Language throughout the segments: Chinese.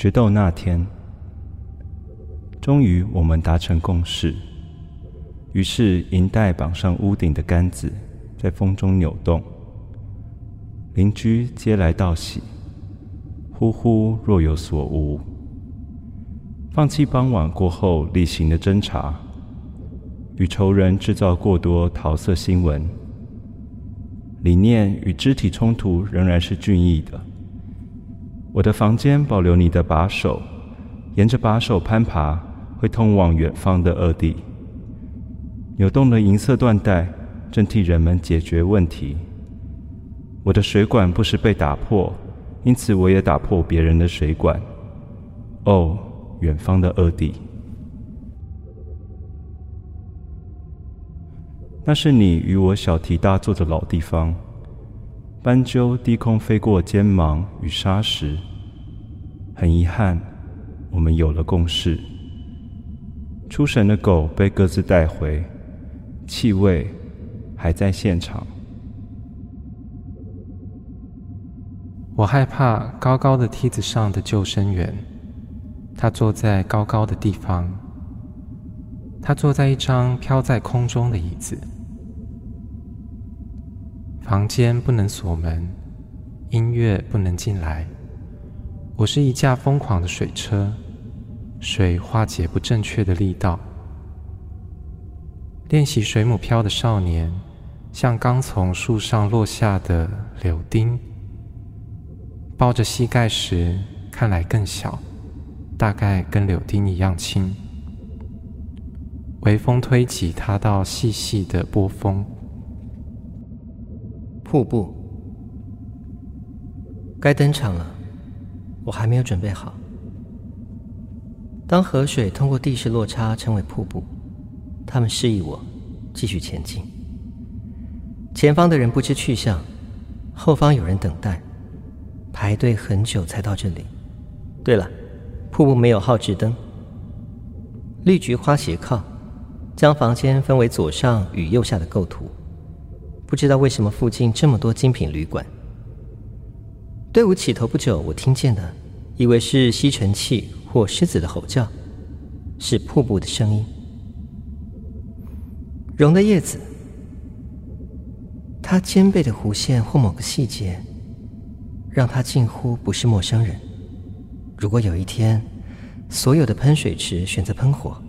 决斗那天，终于我们达成共识。于是银带绑上屋顶的杆子，在风中扭动。邻居皆来道喜，呼呼若有所无。放弃傍晚过后例行的侦查，与仇人制造过多桃色新闻。理念与肢体冲突仍然是俊逸的。我的房间保留你的把手，沿着把手攀爬，会通往远方的恶地。扭动的银色缎带正替人们解决问题。我的水管不时被打破，因此我也打破别人的水管。哦，远方的恶地，那是你与我小题大做的老地方。斑鸠低空飞过尖芒与沙石。很遗憾，我们有了共识。出神的狗被各自带回，气味还在现场。我害怕高高的梯子上的救生员，他坐在高高的地方，他坐在一张飘在空中的椅子。房间不能锁门，音乐不能进来。我是一架疯狂的水车，水化解不正确的力道。练习水母漂的少年，像刚从树上落下的柳丁。抱着膝盖时，看来更小，大概跟柳丁一样轻。微风推挤它到细细的波峰。瀑布，该登场了，我还没有准备好。当河水通过地势落差成为瀑布，他们示意我继续前进。前方的人不知去向，后方有人等待。排队很久才到这里。对了，瀑布没有号志灯。绿菊花斜靠，将房间分为左上与右下的构图。不知道为什么附近这么多精品旅馆。队伍起头不久，我听见的，以为是吸尘器或狮子的吼叫，是瀑布的声音。榕的叶子，它尖背的弧线或某个细节。让他近乎不是陌生人。如果有一天，所有的喷水池选择喷火，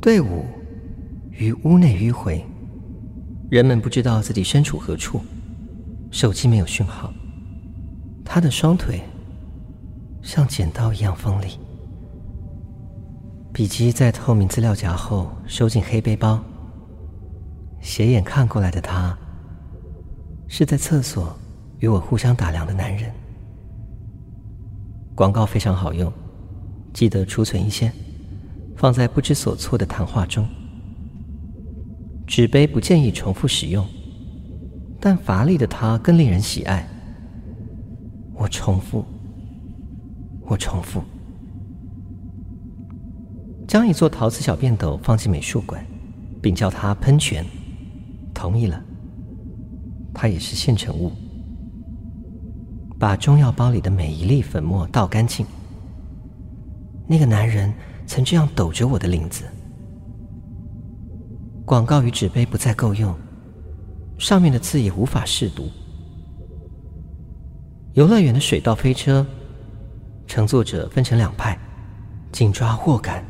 队伍于屋内迂回，人们不知道自己身处何处，手机没有讯号，他的双腿像剪刀一样锋利。笔记在透明资料夹后收进黑背包。斜眼看过来的他，是在厕所。与我互相打量的男人，广告非常好用，记得储存一些，放在不知所措的谈话中。纸杯不建议重复使用，但乏力的它更令人喜爱。我重复，我重复，将一座陶瓷小便斗放进美术馆，并叫它喷泉，同意了。它也是现成物。把中药包里的每一粒粉末倒干净。那个男人曾这样抖着我的领子。广告与纸杯不再够用，上面的字也无法识读。游乐园的水道飞车，乘坐者分成两派，紧抓握杆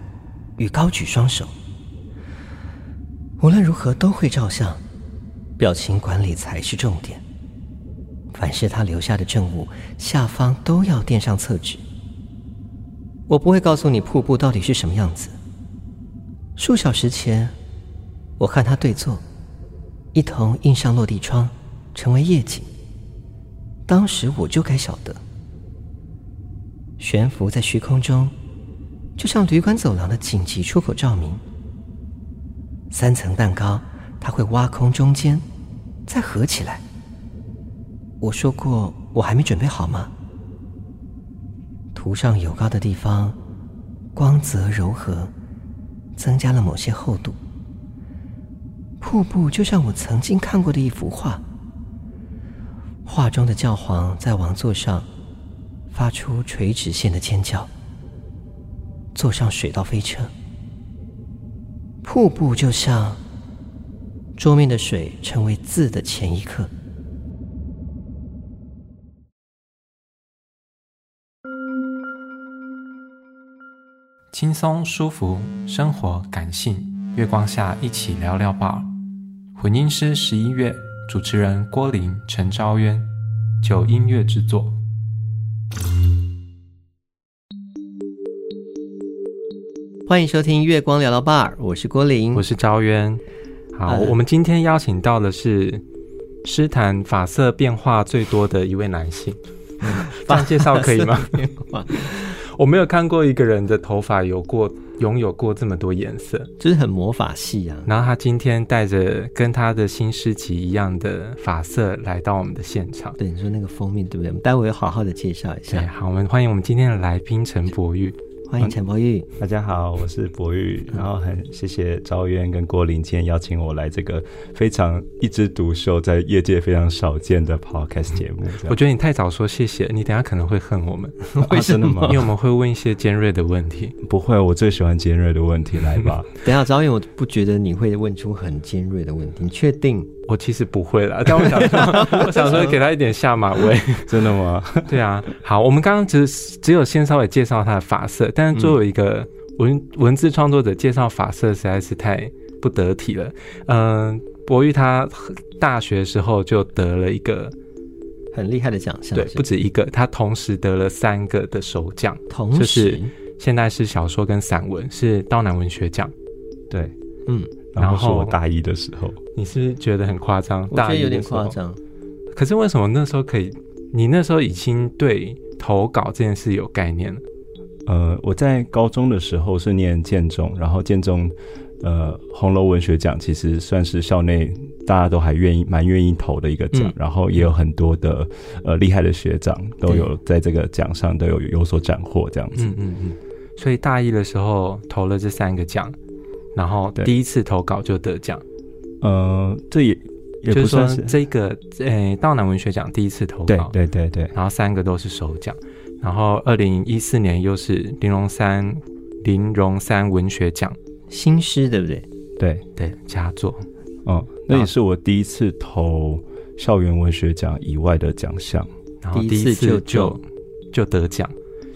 与高举双手。无论如何都会照相，表情管理才是重点。凡是他留下的证物，下方都要垫上厕纸。我不会告诉你瀑布到底是什么样子。数小时前，我和他对坐，一同印上落地窗，成为夜景。当时我就该晓得，悬浮在虚空中，就像旅馆走廊的紧急出口照明。三层蛋糕，它会挖空中间，再合起来。我说过，我还没准备好吗？涂上油膏的地方，光泽柔和，增加了某些厚度。瀑布就像我曾经看过的一幅画，画中的教皇在王座上，发出垂直线的尖叫，坐上水道飞车。瀑布就像桌面的水成为字的前一刻。轻松舒服，生活感性，月光下一起聊聊 BAR。混音师十一月，主持人郭林、陈昭渊，就音乐制作。欢迎收听《月光聊聊 BAR》，我是郭林，我是昭渊。好，呃、我们今天邀请到的是诗坛发色变化最多的一位男性，嗯、这样介绍可以吗？我没有看过一个人的头发有过拥有过这么多颜色，就是很魔法系啊。然后他今天带着跟他的新诗集一样的发色来到我们的现场。对，你说那个封面对不对？我们待会好好的介绍一下。对，好，我们欢迎我们今天的来宾陈柏宇。欢迎陈柏玉，大家好，我是博玉，然后很谢谢昭渊跟郭林今天邀请我来这个非常一枝独秀，在业界非常少见的 podcast 节目。我觉得你太早说谢谢，你等下可能会恨我们。为什么？因为我们会问一些尖锐的问题。不会，我最喜欢尖锐的问题，来吧。等下，昭渊，我不觉得你会问出很尖锐的问题，你确定？我其实不会啦，但我想说，我想说给他一点下马威。真的吗？对啊。好，我们刚刚只只有先稍微介绍他的发色，但是作为一个文、嗯、文字创作者，介绍发色实在是太不得体了。嗯、呃，柏宇他大学的时候就得了一个很厉害的奖项，对，不止一个，他同时得了三个的首奖，同时就是现在是小说跟散文是道南文学奖，对，嗯。然后是我大一的时候，你是不是觉得很夸张？我觉得有点夸张。可是为什么那时候可以？你那时候已经对投稿这件事有概念了？呃，我在高中的时候是念建中，然后建中呃红楼文学奖其实算是校内大家都还愿意蛮愿意投的一个奖，嗯、然后也有很多的呃厉害的学长都有在这个奖上都有有所斩获这样子。嗯嗯嗯。所以大一的时候投了这三个奖。然后第一次投稿就得奖，呃，这也也不算是，就是说这个，诶、欸，道南文学奖第一次投稿，对对对对，然后三个都是首奖，然后二零一四年又是玲珑三玲珑三文学奖。新诗，对不对？对。对，佳作，哦，那也是我第一次投校园文学奖以外的奖项，然后第一次就就就得奖。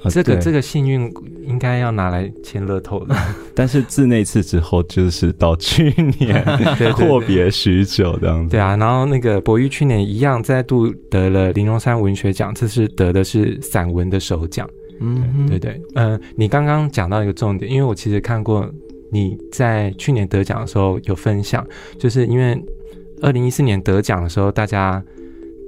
这个这个幸运应该要拿来签乐透的，但是自那次之后，就是到去年 阔别许久这样子。对啊，然后那个博玉去年一样再度得了林荣山文学奖，这次得的是散文的首奖。嗯，对对，嗯、呃，你刚刚讲到一个重点，因为我其实看过你在去年得奖的时候有分享，就是因为二零一四年得奖的时候，大家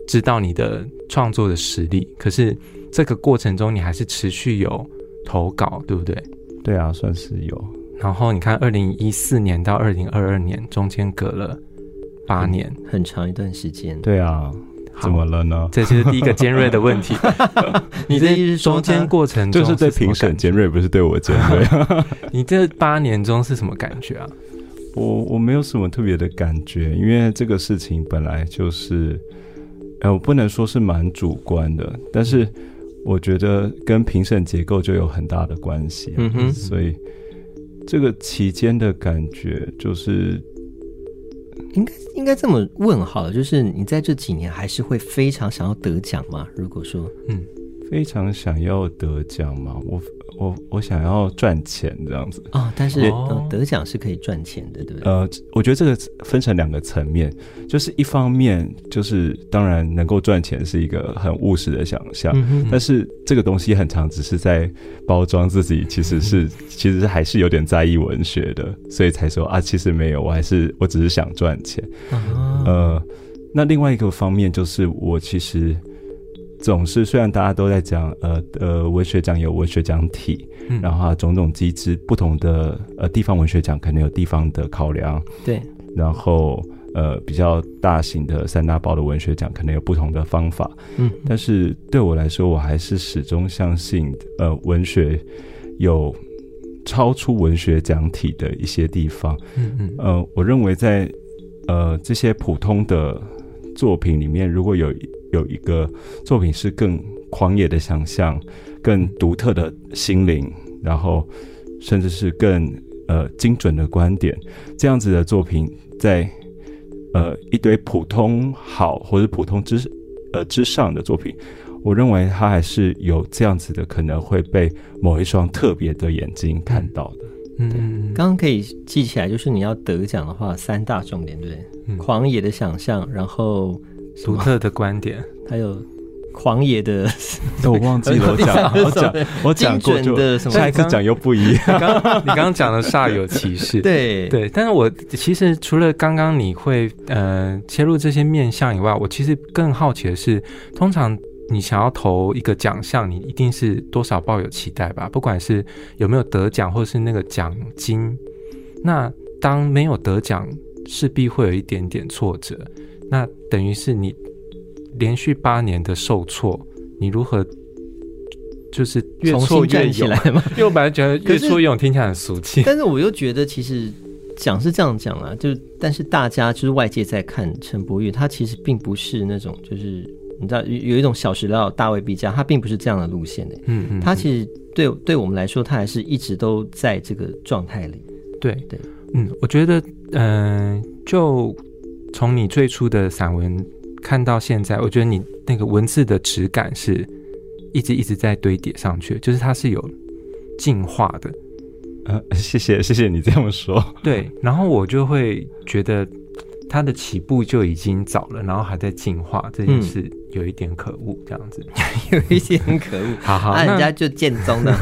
知道你的创作的实力，可是。这个过程中，你还是持续有投稿，对不对？对啊，算是有。然后你看，二零一四年到二零二二年中间隔了八年，很，很长一段时间。对啊，怎么了呢？这就是第一个尖锐的问题。你的中间过程中就是对评审尖锐，不是对我尖锐。你这八年中是什么感觉啊？我我没有什么特别的感觉，因为这个事情本来就是，哎，我不能说是蛮主观的，但是。我觉得跟评审结构就有很大的关系，啊，嗯哼，所以这个期间的感觉就是，应该应该这么问好了，就是你在这几年还是会非常想要得奖吗？如果说，嗯，非常想要得奖吗？我。我我想要赚钱这样子啊、哦，但是得奖是可以赚钱的，对不对？呃，我觉得这个分成两个层面，就是一方面就是当然能够赚钱是一个很务实的想象，嗯、哼但是这个东西很长只是在包装自己，其实是、嗯、其实还是有点在意文学的，所以才说啊，其实没有，我还是我只是想赚钱。哦、呃，那另外一个方面就是我其实。总是，虽然大家都在讲，呃呃，文学奖有文学奖体，嗯、然后种种机制，不同的呃地方文学奖可能有地方的考量，对，然后呃比较大型的三大报的文学奖可能有不同的方法，嗯，但是对我来说，我还是始终相信，呃，文学有超出文学奖体的一些地方，嗯嗯，呃，我认为在呃这些普通的作品里面，如果有。有一个作品是更狂野的想象、更独特的心灵，然后甚至是更呃精准的观点，这样子的作品在呃一堆普通好或者普通之呃之上的作品，我认为它还是有这样子的可能会被某一双特别的眼睛看到的。嗯，刚刚可以记起来，就是你要得奖的话，三大重点，对不对？嗯、狂野的想象，然后独特的观点，还有狂野的，我忘记了 我讲，我讲，我讲过就下一次讲又不一样。你刚刚讲的煞有其事，对对。但是我其实除了刚刚你会呃切入这些面向以外，我其实更好奇的是，通常。你想要投一个奖项，你一定是多少抱有期待吧？不管是有没有得奖，或是那个奖金。那当没有得奖，势必会有一点点挫折。那等于是你连续八年的受挫，你如何就是越挫越勇？因为我本来觉得越挫越勇听起来很俗气，但是我又觉得其实讲是这样讲啊，就但是大家就是外界在看陈柏宇，他其实并不是那种就是。你知道有有一种小时了大未必佳，他并不是这样的路线的。嗯嗯，他其实对对我们来说，他还是一直都在这个状态里。对对，嗯，我觉得，嗯、呃，就从你最初的散文看到现在，我觉得你那个文字的质感是一直一直在堆叠上去，就是它是有进化的。呃，谢谢谢谢你这样说。对，然后我就会觉得。它的起步就已经早了，然后还在进化，这件事有一点可恶，这样子、嗯、有一点可恶。好好，那人家就建中的。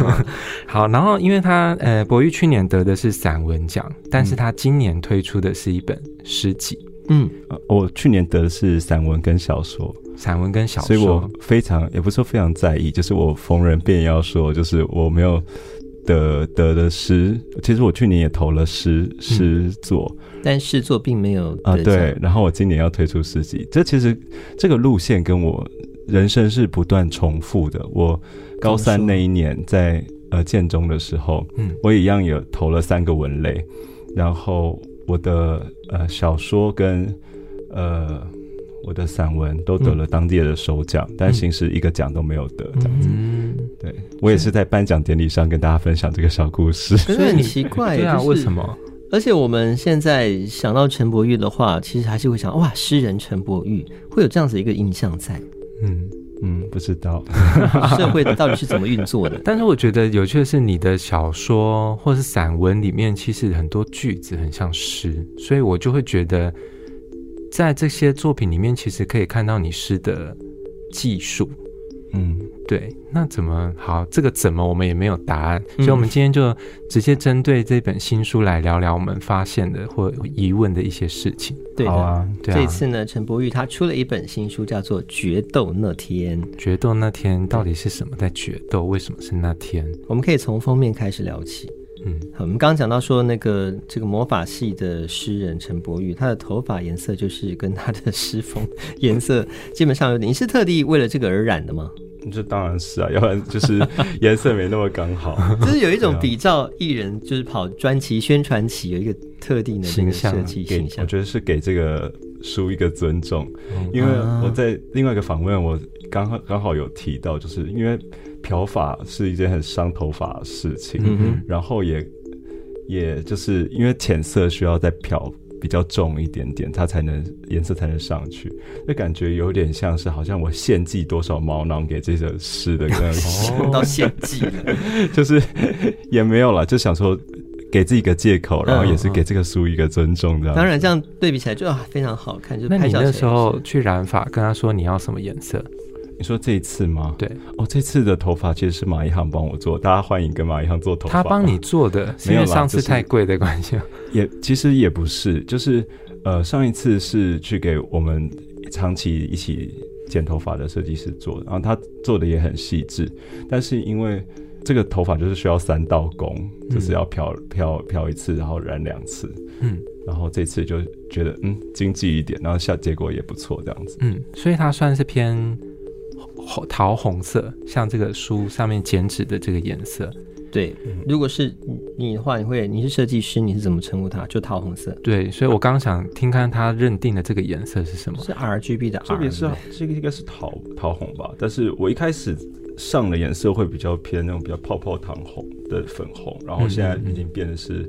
好，然后因为他呃，博玉去年得的是散文奖，但是他今年推出的是一本诗集。嗯，我去年得的是散文跟小说，散文跟小说，所以我非常也不是说非常在意，就是我逢人便要说，就是我没有得得的诗，其实我去年也投了诗诗作。嗯但诗作并没有啊，对。然后我今年要推出诗集，这其实这个路线跟我人生是不断重复的。我高三那一年在呃建中的时候，嗯，我也一样有投了三个文类，然后我的呃小说跟呃我的散文都得了当地的首奖，嗯、但形式一个奖都没有得，这样子。嗯，对我也是在颁奖典礼上跟大家分享这个小故事，所以很奇怪，对啊，为什么？而且我们现在想到陈柏玉的话，其实还是会想哇，诗人陈柏玉会有这样子一个印象在。嗯嗯，不知道 社会到底是怎么运作的。但是我觉得有趣的是，你的小说或是散文里面，其实很多句子很像诗，所以我就会觉得，在这些作品里面，其实可以看到你诗的技术。嗯。对，那怎么好？这个怎么我们也没有答案，所以我们今天就直接针对这本新书来聊聊我们发现的或疑问的一些事情。对的，好啊，对啊。这次呢，陈柏宇他出了一本新书，叫做《决斗那天》。决斗那天到底是什么在决斗？为什么是那天？我们可以从封面开始聊起。嗯，好，我们刚刚讲到说，那个这个魔法系的诗人陈柏宇，他的头发颜色就是跟他的诗风 颜色基本上有点。你是特地为了这个而染的吗？这当然是啊，要不然就是 颜色没那么刚好。就是有一种比照艺人，就是跑专辑宣传期有一个特定的形象设计形象。我觉得是给这个书一个尊重，因为我在另外一个访问，我刚好刚好有提到，就是因为漂发是一件很伤头发的事情，嗯、然后也也就是因为浅色需要再漂。比较重一点点，它才能颜色才能上去，那感觉有点像是好像我献祭多少毛囊给这首诗的样子，哦，到献祭了，就是也没有了，就想说给自己一个借口，然后也是给这个书一个尊重，这样，嗯。当然，这样对比起来就啊非常好看。就那你那时候去染发，跟他说你要什么颜色？你说这一次吗？对，哦，这次的头发其实是马一航帮我做，大家欢迎跟马一航做头发。他帮你做的，是因为上次太贵的关系，就是。也其实也不是，就是呃，上一次是去给我们长期一起剪头发的设计师做的，然后他做的也很细致，但是因为这个头发就是需要三道工，嗯、就是要漂漂漂一次，然后染两次，嗯，然后这次就觉得嗯经济一点，然后下结果也不错，这样子，嗯，所以它算是偏。桃红色，像这个书上面剪纸的这个颜色，对，如果是你的话，你会你是设计师，你是怎么称呼它？就桃红色。对，所以我刚刚想听看他认定的这个颜色是什么？是 RGB 的 R，这边是这个应该是桃桃红吧？但是我一开始上的颜色会比较偏那种比较泡泡糖红的粉红，然后现在已经变的是。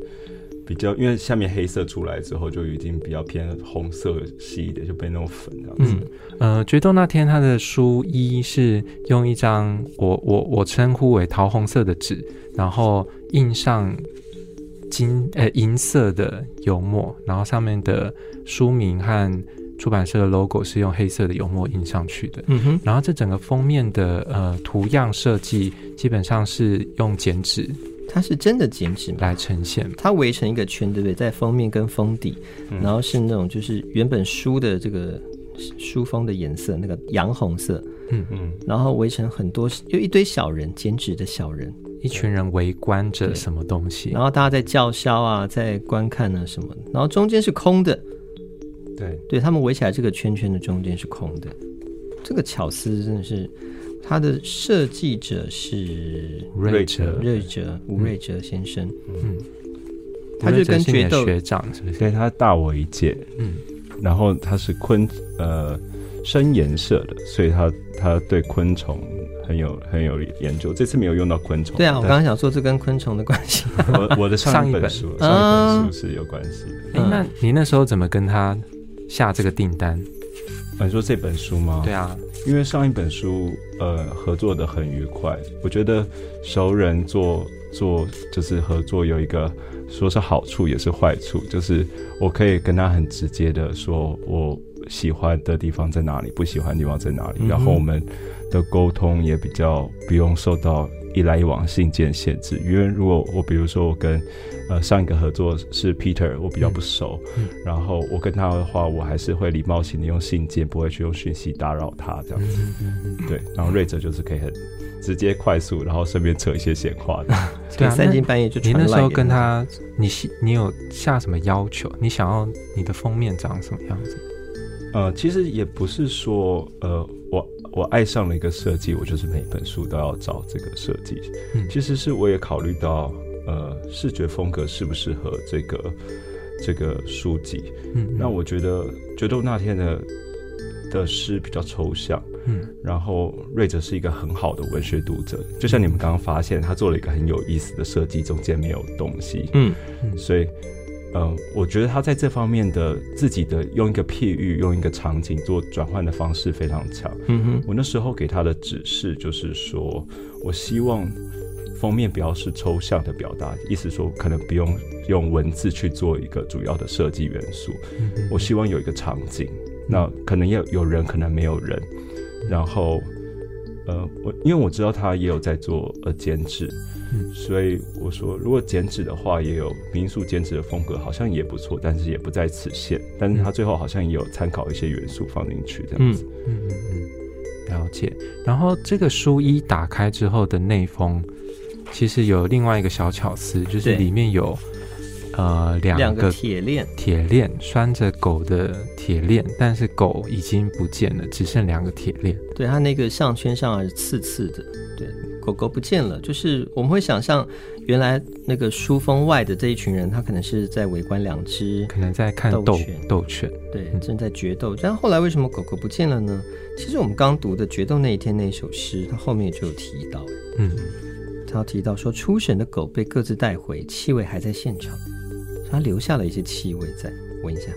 比较，因为下面黑色出来之后，就已经比较偏红色系一点，就被那种粉这样子。嗯，呃，决斗那天他的书衣是用一张我我我称呼为桃红色的纸，然后印上金呃银色的油墨，然后上面的书名和出版社的 logo 是用黑色的油墨印上去的。嗯哼，然后这整个封面的呃图样设计基本上是用剪纸。它是真的剪纸来呈现，它围成一个圈，对不对？在封面跟封底，嗯、然后是那种就是原本书的这个书封的颜色，那个洋红色，嗯嗯，然后围成很多，就一堆小人剪纸的小人，一群人围观着什么东西，然后大家在叫嚣啊，在观看啊什么，然后中间是空的，对。对，他们围起来这个圈圈的中间是空的，这个巧思真的是。他的设计者是瑞哲，瑞哲吴瑞哲先生。嗯，他就跟决斗学长是不是？对，他大我一届。嗯，然后他是昆呃深颜社的，所以他他对昆虫很有很有研究。这次没有用到昆虫。对啊，我刚刚想说这跟昆虫的关系。我我的上一本书，上一本书是有关系的。哎，那你那时候怎么跟他下这个订单？你说这本书吗？对啊，因为上一本书呃合作的很愉快，我觉得熟人做做就是合作有一个说是好处也是坏处，就是我可以跟他很直接的说我喜欢的地方在哪里，不喜欢的地方在哪里，嗯、然后我们的沟通也比较不用受到一来一往信件限制，因为如果我比如说我跟呃上一个合作是 Peter，我比较不熟，嗯嗯、然后我跟他的话，我还是会礼貌性的用信件，不会去用讯息打扰他这样子，嗯、对。然后瑞哲就是可以很直接快速，然后顺便扯一些闲话的，对啊，三更半夜就你那时候跟他，你你有下什么要求？你想要你的封面长什么样子？呃，其实也不是说呃我。爱上了一个设计，我就是每本书都要找这个设计。嗯，其实是我也考虑到，呃，视觉风格适不适合这个这个书籍。嗯，嗯，那我觉得决斗那天的的诗比较抽象。嗯，然后瑞哲是一个很好的文学读者，就像你们刚刚发现，他做了一个很有意思的设计，中间没有东西。嗯，嗯，所以。呃，我觉得他在这方面的自己的用一个譬喻，用一个场景做转换的方式非常强。嗯哼，我那时候给他的指示就是说，我希望封面不要是抽象的表达，意思说可能不用用文字去做一个主要的设计元素。嗯，我希望有一个场景，那可能要有人，可能没有人。然后，呃，我因为我知道他也有在做呃剪纸。嗯，所以我说，如果剪纸的话，也有民宿剪纸的风格，好像也不错，但是也不在此限。但是他最后好像也有参考一些元素放进去，这样子。嗯嗯嗯，了解。然后这个书衣打开之后的内封，其实有另外一个小巧思，就是里面有。呃，两个铁链，铁链拴着狗的铁链，但是狗已经不见了，只剩两个铁链。对，它那个项圈上还是刺刺的。对，狗狗不见了，就是我们会想象，原来那个书封外的这一群人，他可能是在围观两只，可能在看斗犬，斗犬，对，正在决斗。但后来为什么狗狗不见了呢？其实我们刚读的决斗那一天那一首诗，它后面就有提到，嗯，他提到说，初审的狗被各自带回，气味还在现场。它留下了一些气味在，闻一下，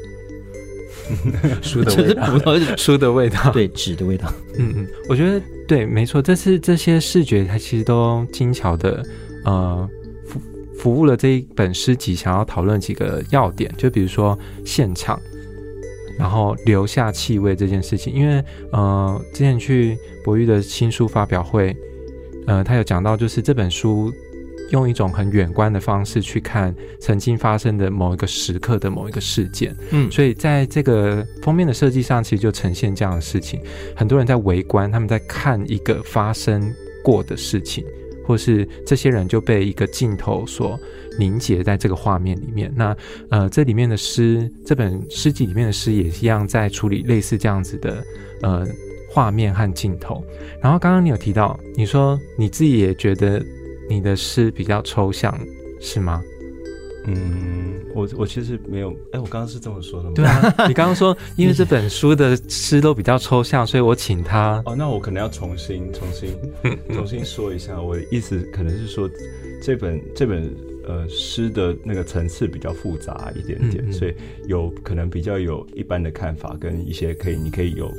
书的味道，书的味道，对，纸的味道。嗯嗯，我觉得对，没错，这是这些视觉，它其实都精巧的，呃，服服务了这一本诗集想要讨论几个要点，就比如说现场，然后留下气味这件事情，因为呃，之前去博玉的新书发表会，呃，他有讲到，就是这本书。用一种很远观的方式去看曾经发生的某一个时刻的某一个事件，嗯，所以在这个封面的设计上，其实就呈现这样的事情。很多人在围观，他们在看一个发生过的事情，或是这些人就被一个镜头所凝结在这个画面里面。那呃，这里面的诗，这本诗集里面的诗也一样在处理类似这样子的呃画面和镜头。然后刚刚你有提到，你说你自己也觉得。你的诗比较抽象，是吗？嗯，我我其实没有，哎，我刚刚是这么说的吗？对啊，你刚刚说，因为这本书的诗都比较抽象，所以我请他。哦，那我可能要重新、重新、重新说一下。我的意思可能是说，这本这本呃诗的那个层次比较复杂一点点，嗯嗯，所以有可能比较有一般的看法，跟一些可以你可以有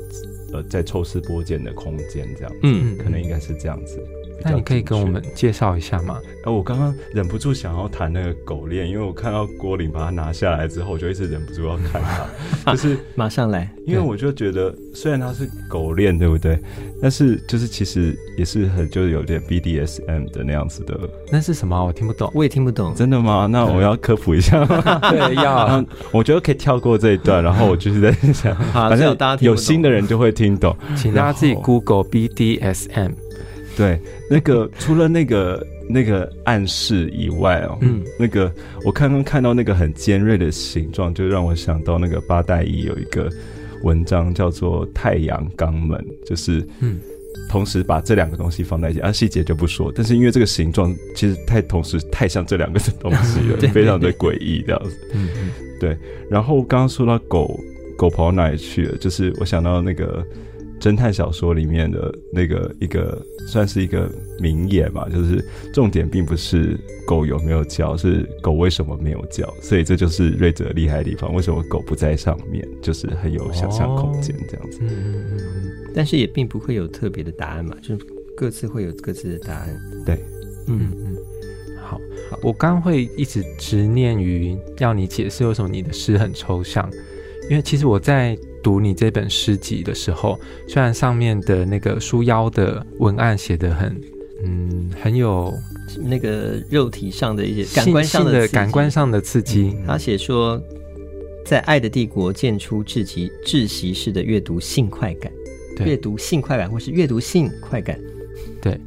呃在抽丝剥茧的空间，这样子，嗯，可能应该是这样子。那你可以跟我们介绍一下吗？呃，我刚刚忍不住想要谈那个狗链，因为我看到郭玲把它拿下来之后，我就一直忍不住要看它，就是 马上来，因为我就觉得虽然它是狗链，对不对？但是就是其实也是很就是有点 BDSM 的那样子的。那是什么？我听不懂，我也听不懂。真的吗？那我要科普一下。对，要。我觉得可以跳过这一段，然后我就是在想，反正有新的人就会听懂，请大家自己 Google BDSM。对，那个 除了那个那个暗示以外哦，嗯，那个我刚刚看到那个很尖锐的形状，就让我想到那个八代一有一个文章叫做《太阳肛门》，就是嗯，同时把这两个东西放在一起，啊，细节就不说，但是因为这个形状其实太同时太像这两个东西了，对非常的诡异这样子，嗯嗯，对。然后刚刚说到狗狗跑哪里去了，就是我想到那个。侦探小说里面的那个一个算是一个名言吧，就是重点并不是狗有没有叫，是狗为什么没有叫。所以这就是瑞哲厉害的地方，为什么狗不在上面，就是很有想象空间这样子。哦、嗯嗯嗯。但是也并不会有特别的答案嘛，就是各自会有各自的答案。对，嗯嗯。好，好，我刚会一直执念于要你解释为什么你的诗很抽象，因为其实我在。读你这本诗集的时候，虽然上面的那个书腰的文案写得很，嗯，很有那个肉体上的一些感官上的感官上的刺激。他写说，在爱的帝国建出窒息窒息式的阅读性快感，阅对读性快感或是阅读性快感，对。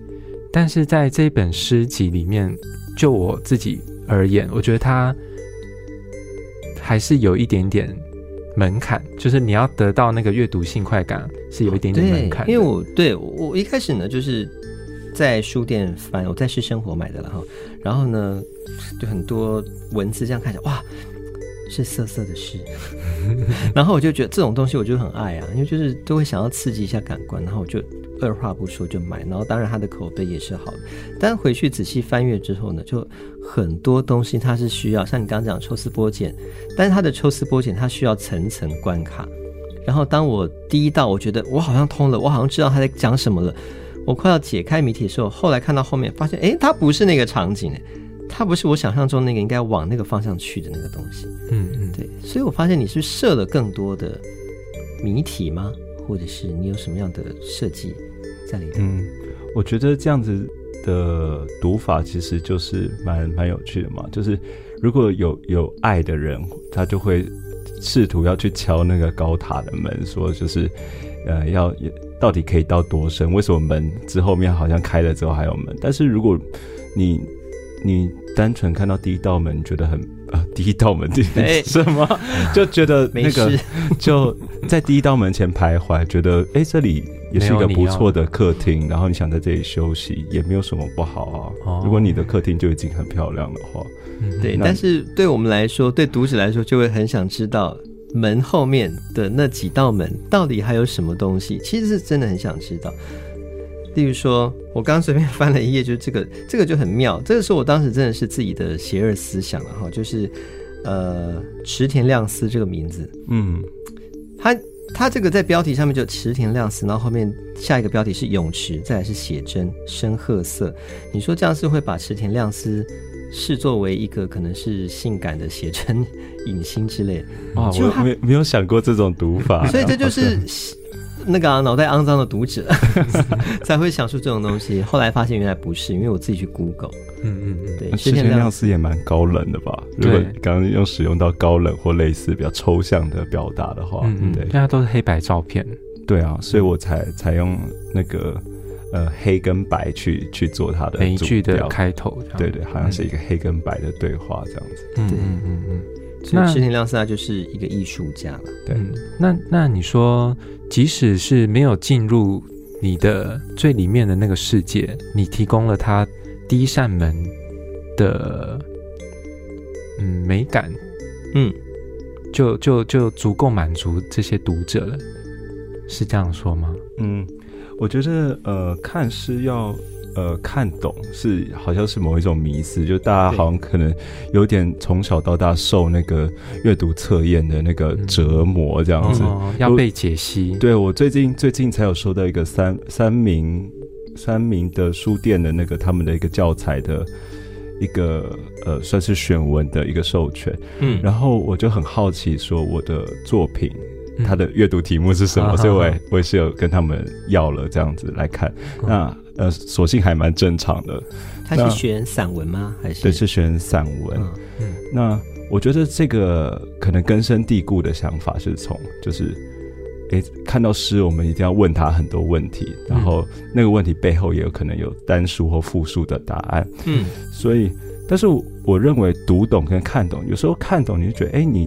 但是在这本诗集里面，就我自己而言，我觉得它还是有一点点。门槛就是你要得到那个阅读性快感，是有一点点门槛。因为我对我一开始呢，就是在书店翻，我在是生活买的了哈。然后呢，就很多文字这样看着，哇，是色色的诗。然后我就觉得这种东西我就很爱啊，因为就是都会想要刺激一下感官，然后我就。二话不说就买，然后当然他的口碑也是好的，但回去仔细翻阅之后呢，就很多东西它是需要像你刚刚讲抽丝剥茧，但是它的抽丝剥茧它需要层层关卡。然后当我第一道我觉得我好像通了，我好像知道他在讲什么了，我快要解开谜题的时候，后来看到后面发现，诶，它不是那个场景诶，它不是我想象中那个应该往那个方向去的那个东西。嗯嗯，对，所以我发现你是设了更多的谜题吗？或者是你有什么样的设计？在里面，嗯，我觉得这样子的读法其实就是蛮蛮有趣的嘛。就是如果有有爱的人，他就会试图要去敲那个高塔的门，说就是呃要到底可以到多深？为什么门之后面好像开了之后还有门？但是如果你你单纯看到第一道门，觉得很啊、呃、第一道门 第什么，就觉得那个 就在第一道门前徘徊，觉得哎这里。也是一个不错的客厅，然后你想在这里休息，也没有什么不好啊。哦、如果你的客厅就已经很漂亮的话，对。但是对我们来说，对读者来说，就会很想知道门后面的那几道门到底还有什么东西。其实是真的很想知道。例如说，我刚刚随便翻了一页，就是这个，这个就很妙。这个是我当时真的是自己的邪恶思想了哈，就是呃，池田亮司这个名字，嗯，他。他这个在标题上面就池田亮司，然后后面下一个标题是泳池，再来是写真深褐色。你说这样是会把池田亮司视作为一个可能是性感的写真 影星之类？啊，我没没有想过这种读法，所以这就是。那个啊，脑袋肮脏的读者 才会想出这种东西。后来发现原来不是，因为我自己去 Google。嗯嗯嗯，对，池田亮司也蛮高冷的吧？如果刚刚用使用到高冷或类似比较抽象的表达的话，嗯，对，现在都是黑白照片。对啊，所以我才采用那个呃黑跟白去去做它的每一句的开头。对对，好像是一个黑跟白的对话这样子。嗯嗯嗯嗯，所以池田亮司他就是一个艺术家了。对，那那你说。即使是没有进入你的最里面的那个世界，你提供了他第一扇门的嗯美感，嗯，就就就足够满足这些读者了，是这样说吗？嗯，我觉得呃，看诗要。呃，看懂是好像是某一种迷思，就大家好像可能有点从小到大受那个阅读测验的那个折磨这样子，嗯哦、要被解析。对，我最近最近才有收到一个三三明三明的书店的那个他们的一个教材的一个呃，算是选文的一个授权。嗯，然后我就很好奇，说我的作品它的阅读题目是什么，嗯、所以我也我也是有跟他们要了这样子来看。嗯、那。呃，索性还蛮正常的。他是选散文吗？还是？对，是选散文。嗯，嗯，那我觉得这个可能根深蒂固的想法是从，就是，诶，看到诗，我们一定要问他很多问题，然后那个问题背后也有可能有单数或复数的答案。嗯，所以，但是我认为读懂跟看懂，有时候看懂你就觉得，诶，你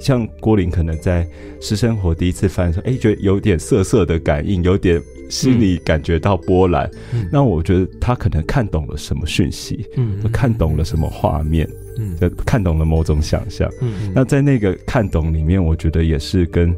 像郭林可能在私生活第一次翻的时候，诶，觉得有点涩涩的感应，有点。心里感觉到波澜，嗯、那我觉得他可能看懂了什么讯息，嗯，看懂了什么画面，嗯，看懂了某种想象，嗯，那在那个看懂里面，我觉得也是跟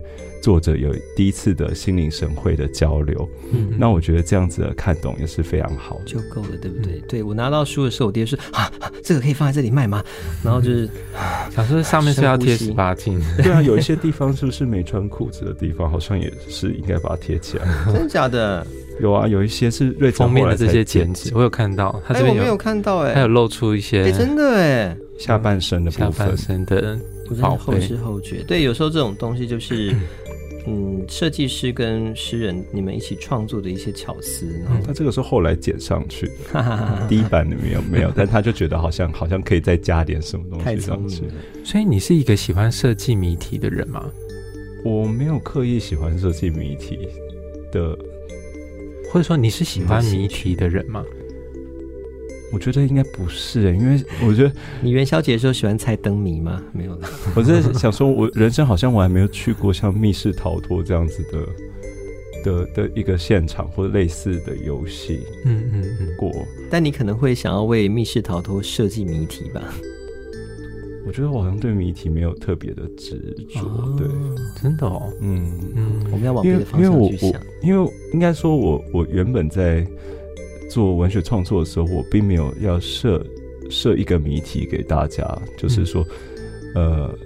作者有第一次的心灵神会的交流，嗯，那我觉得这样子的看懂也是非常好的，就够了，对不对？嗯、对，我拿到书的时候，我爹说啊，这个可以放在这里卖吗？然后就是 想说上面是要贴十八禁，对啊，有一些地方是不是没穿裤子的地方，好像也是应该把它贴起来，真的假的？有啊，有一些是瑞封面的这些剪纸，我有看到，他这边、欸、我没有看到哎、欸，他有露出一些，哎、欸，真的哎，下半身的部分，下半身的宝贝，后知后觉，对，有时候这种东西就是。嗯，设计师跟诗人你们一起创作的一些巧思，然后他这个是后来剪上去的，第一版里面有没有？但他就觉得好像好像可以再加点什么东西上去。所以你是一个喜欢设计谜题的人吗？我没有刻意喜欢设计谜题的，或者说你是喜欢谜题的人吗？我觉得应该不是、欸，因为我觉得你元宵节的时候喜欢猜灯谜吗？没有。我在想说，我人生好像我还没有去过像密室逃脱这样子的的的一个现场或者类似的游戏。嗯嗯嗯。过，但你可能会想要为密室逃脱设计谜题吧？我觉得我好像对谜题没有特别的执着。哦、对，真的哦。嗯嗯。我们要往别的方向去想。因为，因为应该说我我原本在。做文学创作的时候，我并没有要设设一个谜题给大家，就是说，嗯、呃，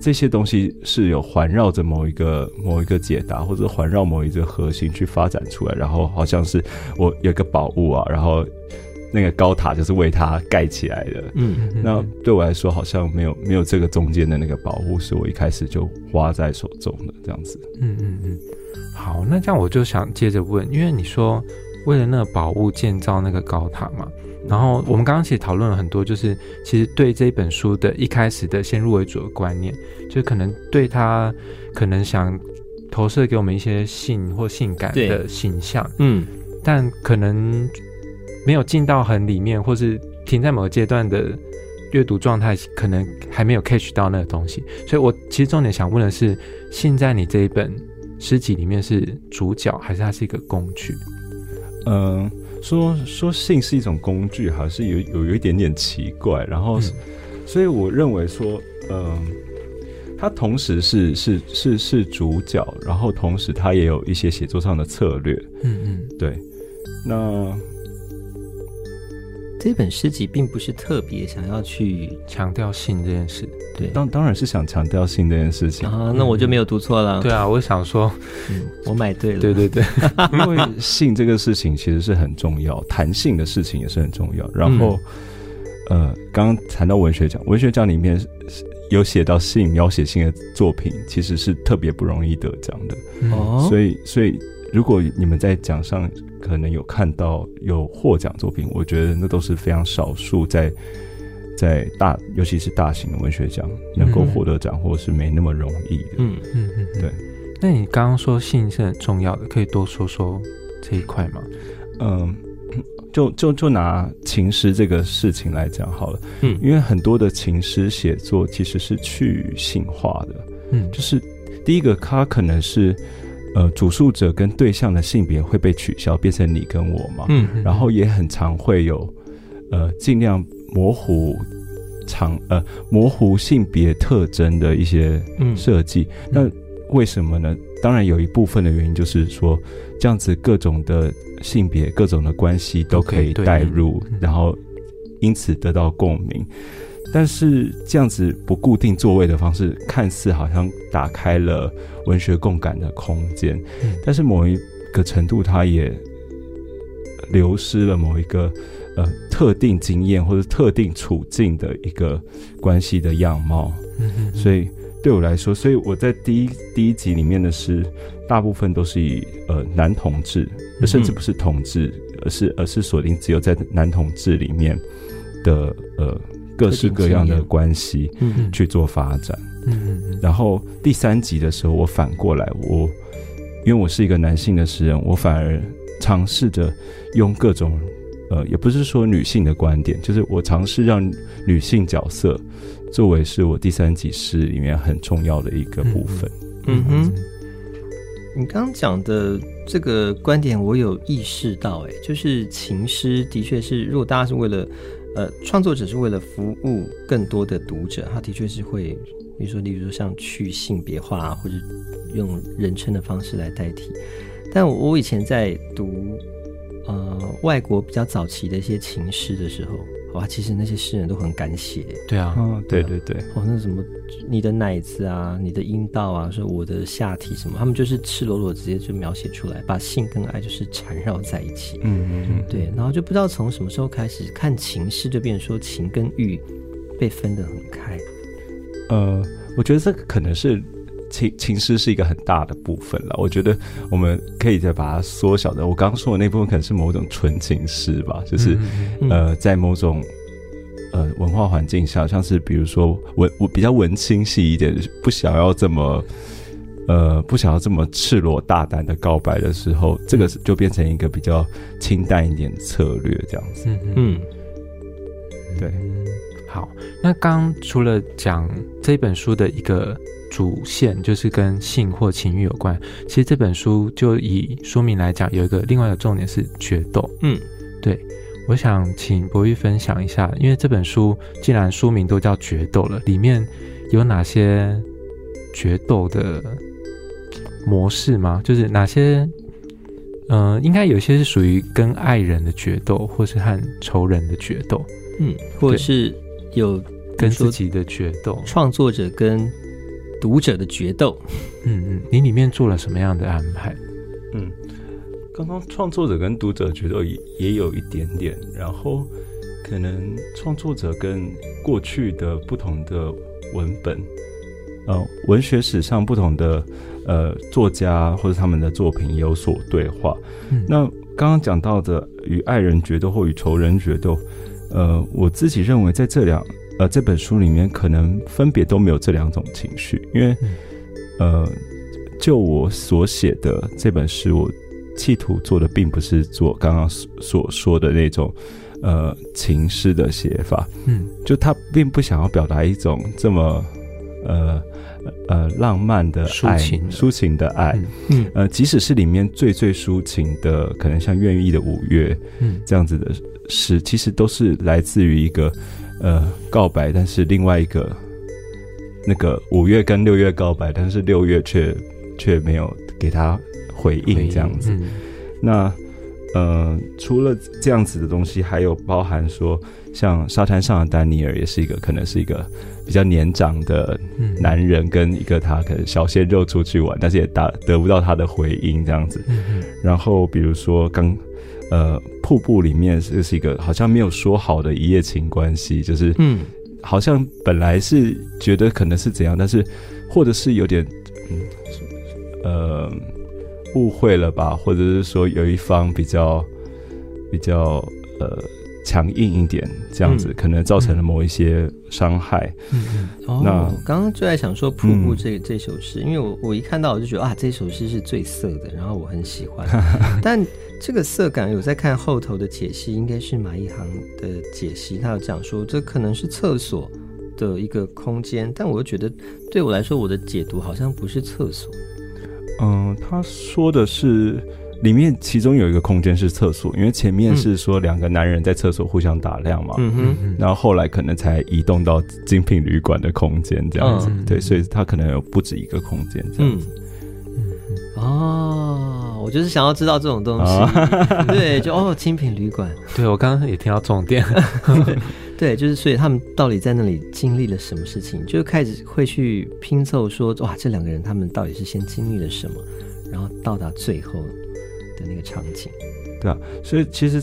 这些东西是有环绕着某一个某一个解答，或者环绕某一个核心去发展出来，然后好像是我有个宝物啊，然后那个高塔就是为它盖起来的。嗯，那对我来说，好像没有没有这个中间的那个宝物，是我一开始就握在手中的这样子。嗯嗯嗯，好，那这样我就想接着问，因为你说。为了那个宝物建造那个高塔嘛，然后我们刚刚其实讨论了很多，就是其实对这本书的一开始的先入为主的观念，就可能对他可能想投射给我们一些性或性感的形象，嗯，但可能没有进到很里面，或是停在某个阶段的阅读状态，可能还没有 catch 到那个东西。所以我其实重点想问的是，现在你这一本诗集里面是主角，还是它是一个工具？嗯，说说性是一种工具，还是有有有一点点奇怪。然后，嗯、所以我认为说，嗯，他同时是是是是主角，然后同时他也有一些写作上的策略。嗯嗯，对。那这本诗集并不是特别想要去强调性这件事。对，当当然是想强调性这件事情啊，那我就没有读错了。对啊，我想说，嗯，我买对了。对对对，因为性这个事情其实是很重要，谈性的事情也是很重要。然后，呃，刚刚谈到文学奖，文学奖里面有写到性、描写性的作品，其实是特别不容易得奖的。哦，所以，所以如果你们在奖上可能有看到有获奖作品，我觉得那都是非常少数在。在大，尤其是大型的文学奖，能够获得奖，或是没那么容易的。嗯嗯嗯，对。那你刚刚说性是很重要的，可以多说说这一块吗？嗯，就就就拿情诗这个事情来讲好了。嗯，因为很多的情诗写作其实是去性化的。嗯，就是第一个，它可能是呃，主述者跟对象的性别会被取消，变成你跟我嘛。嗯，然后也很常会有，呃，尽量模糊常呃模糊性别特征的一些设计。嗯、那为什么呢？当然有一部分的原因就是说，这样子各种的性别、各种的关系都可以带入，然后因此得到共鸣。但是这样子不固定座位的方式，看似好像打开了文学共感的空间，嗯、但是某一个程度，它也流失了某一个呃特定经验或者特定处境的一个关系的样貌。所以对我来说，所以我在第一第一集里面的诗，大部分都是以呃男同志，甚至不是同志，嗯、而是而是锁定只有在男同志里面的呃。各式各样的关系，去做发展。然后第三集的时候，我反过来，我因为我是一个男性的诗人，我反而尝试着用各种呃，也不是说女性的观点，就是我尝试让女性角色作为是我第三集诗里面很重要的一个部分。嗯哼。你刚刚讲的这个观点，我有意识到，哎，就是情诗的确是，如果大家是为了。呃，创作者是为了服务更多的读者，他的确是会，比如说，例如说像去性别化或者用人称的方式来代替。但我我以前在读呃外国比较早期的一些情诗的时候。哇，其实那些诗人都很敢写。对啊，哦，对对对，哦，那什么，你的奶子啊，你的阴道啊，说我的下体什么，他们就是赤裸裸直接就描写出来，把性跟爱就是缠绕在一起。嗯嗯嗯，对，然后就不知道从什么时候开始看情诗，就变成说情跟欲被分得很开。呃，我觉得这个可能是。情情诗是一个很大的部分了，我觉得我们可以再把它缩小的。我刚刚说的那部分可能是某种纯情诗吧，就是、嗯、呃，在某种呃文化环境下，像是比如说文我比较文青系一点，不想要这么呃不想要这么赤裸大胆的告白的时候，这个就变成一个比较清淡一点的策略，这样子。嗯，嗯对。好，那刚除了讲这本书的一个。主线就是跟性或情欲有关。其实这本书就以书名来讲，有一个另外的重点是决斗。嗯，对，我想请博玉分享一下，因为这本书既然书名都叫决斗了，里面有哪些决斗的模式吗？就是哪些，嗯、呃，应该有些是属于跟爱人的决斗，或是和仇人的决斗，嗯，或者是有跟自己的决斗，创作者跟。读者的决斗，嗯嗯，你里面做了什么样的安排？嗯，刚刚创作者跟读者决斗也也有一点点，然后可能创作者跟过去的不同的文本，呃，文学史上不同的呃作家或者他们的作品有所对话。嗯，那刚刚讲到的与爱人决斗或与仇人决斗，呃，我自己认为在这两。呃，这本书里面可能分别都没有这两种情绪，因为，呃，就我所写的这本诗，我企图做的并不是做刚刚所说的那种，呃，情诗的写法，嗯，就他并不想要表达一种这么，呃，呃，浪漫的爱，抒情的，抒情的爱，嗯，呃，即使是里面最最抒情的，可能像《愿意的五月》，嗯，这样子的诗，其实都是来自于一个。呃，告白，但是另外一个那个五月跟六月告白，但是六月却却没有给他回应，这样子。嗯、那呃，除了这样子的东西，还有包含说，像沙滩上的丹尼尔，也是一个可能是一个比较年长的男人，跟一个他可能小鲜肉出去玩，但是也达得不到他的回应，这样子。嗯、然后比如说刚。呃，瀑布里面是是一个好像没有说好的一夜情关系，就是嗯，好像本来是觉得可能是怎样，但是或者是有点嗯呃误会了吧，或者是说有一方比较比较呃。强硬一点，这样子、嗯、可能造成了某一些伤害。嗯嗯。那我刚刚就在想说《瀑布》这、嗯、这首诗，因为我我一看到我就觉得啊，这首诗是最色的，然后我很喜欢。但这个色感，有在看后头的解析，应该是马一航的解析，他有讲说这可能是厕所的一个空间，但我又觉得对我来说，我的解读好像不是厕所。嗯，他说的是里面其中有一个空间是厕所，因为前面是说两个男人在厕所互相打量嘛，嗯哼，然后后来可能才移动到精品旅馆的空间这样子，嗯、对，所以他可能有不止一个空间这样子。嗯，哦，我就是想要知道这种东西，哦、对，就哦，精品旅馆，对我刚刚也听到重点。对，就是所以他们到底在那里经历了什么事情，就开始会去拼凑说，哇，这两个人他们到底是先经历了什么，然后到达最后的那个场景。对啊，所以其实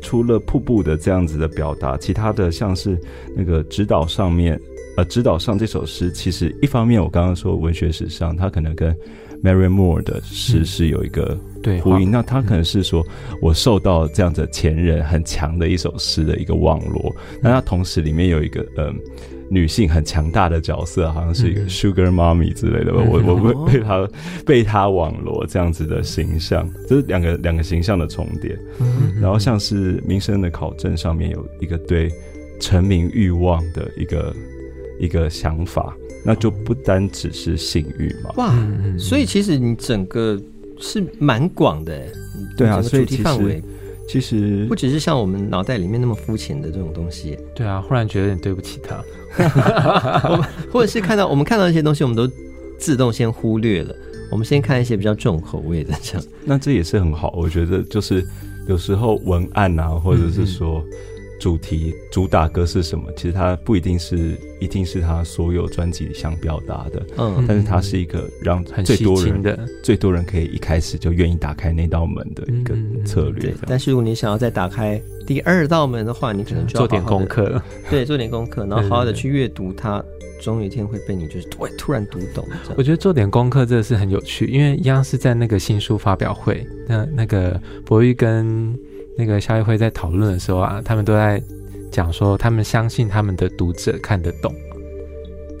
除了瀑布的这样子的表达，其他的像是那个指导上面，呃，指导上这首诗，其实一方面我刚刚说文学史上，它可能跟 Marianne Moore 的诗是有一个。嗯对，呼应。那他可能是说，我受到这样子前人很强的一首诗的一个网罗。那他同时里面有一个呃女性很强大的角色，好像是一个 Sugar Mommy 之类的吧。我我被被他被他网罗这样子的形象，这是两个两个形象的重叠。然后像是民生的考证上面有一个对成名欲望的一个一个想法，那就不单只是性欲嘛。哇，所以其实你整个。是蛮广的，对啊，所以其实其实不只是像我们脑袋里面那么肤浅的这种东西。对啊，忽然觉得有点对不起他，我们或者是看到我们看到一些东西，我们都自动先忽略了，我们先看一些比较重口味的这样。那这也是很好，我觉得就是有时候文案啊，或者是说。嗯嗯主题主打歌是什么？其实它不一定是，一定是他所有专辑想表达的。嗯，但是它是一个让最多人的最多人可以一开始就愿意打开那道门的一个策略。但是如果你想要再打开第二道门的话，你可能就要好好做点功课。对，做点功课，然后好好的去阅读它，总有一天会被你就是突突然读懂。我觉得做点功课这个是很有趣，因为一样是在那个新书发表会，那那个博玉跟。那个萧一辉在讨论的时候啊，他们都在讲说，他们相信他们的读者看得懂。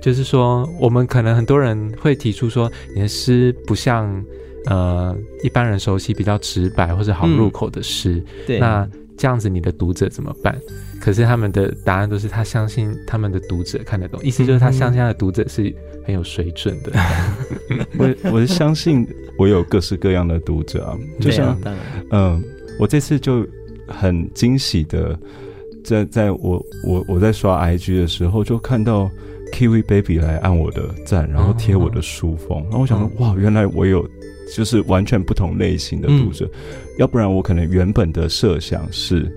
就是说，我们可能很多人会提出说，你的诗不像呃一般人熟悉、比较直白或者好入口的诗。嗯、对，那这样子你的读者怎么办？可是他们的答案都是他相信他们的读者看得懂，意思就是他相信他的读者是很有水准的。我我是相信我有各式各样的读者啊，就像嗯。呃我这次就很惊喜的在，在在我我我在刷 IG 的时候，就看到 Kiwi Baby 来按我的赞，然后贴我的书封，然后我想说，哇，原来我有就是完全不同类型的读者，要不然我可能原本的设想是，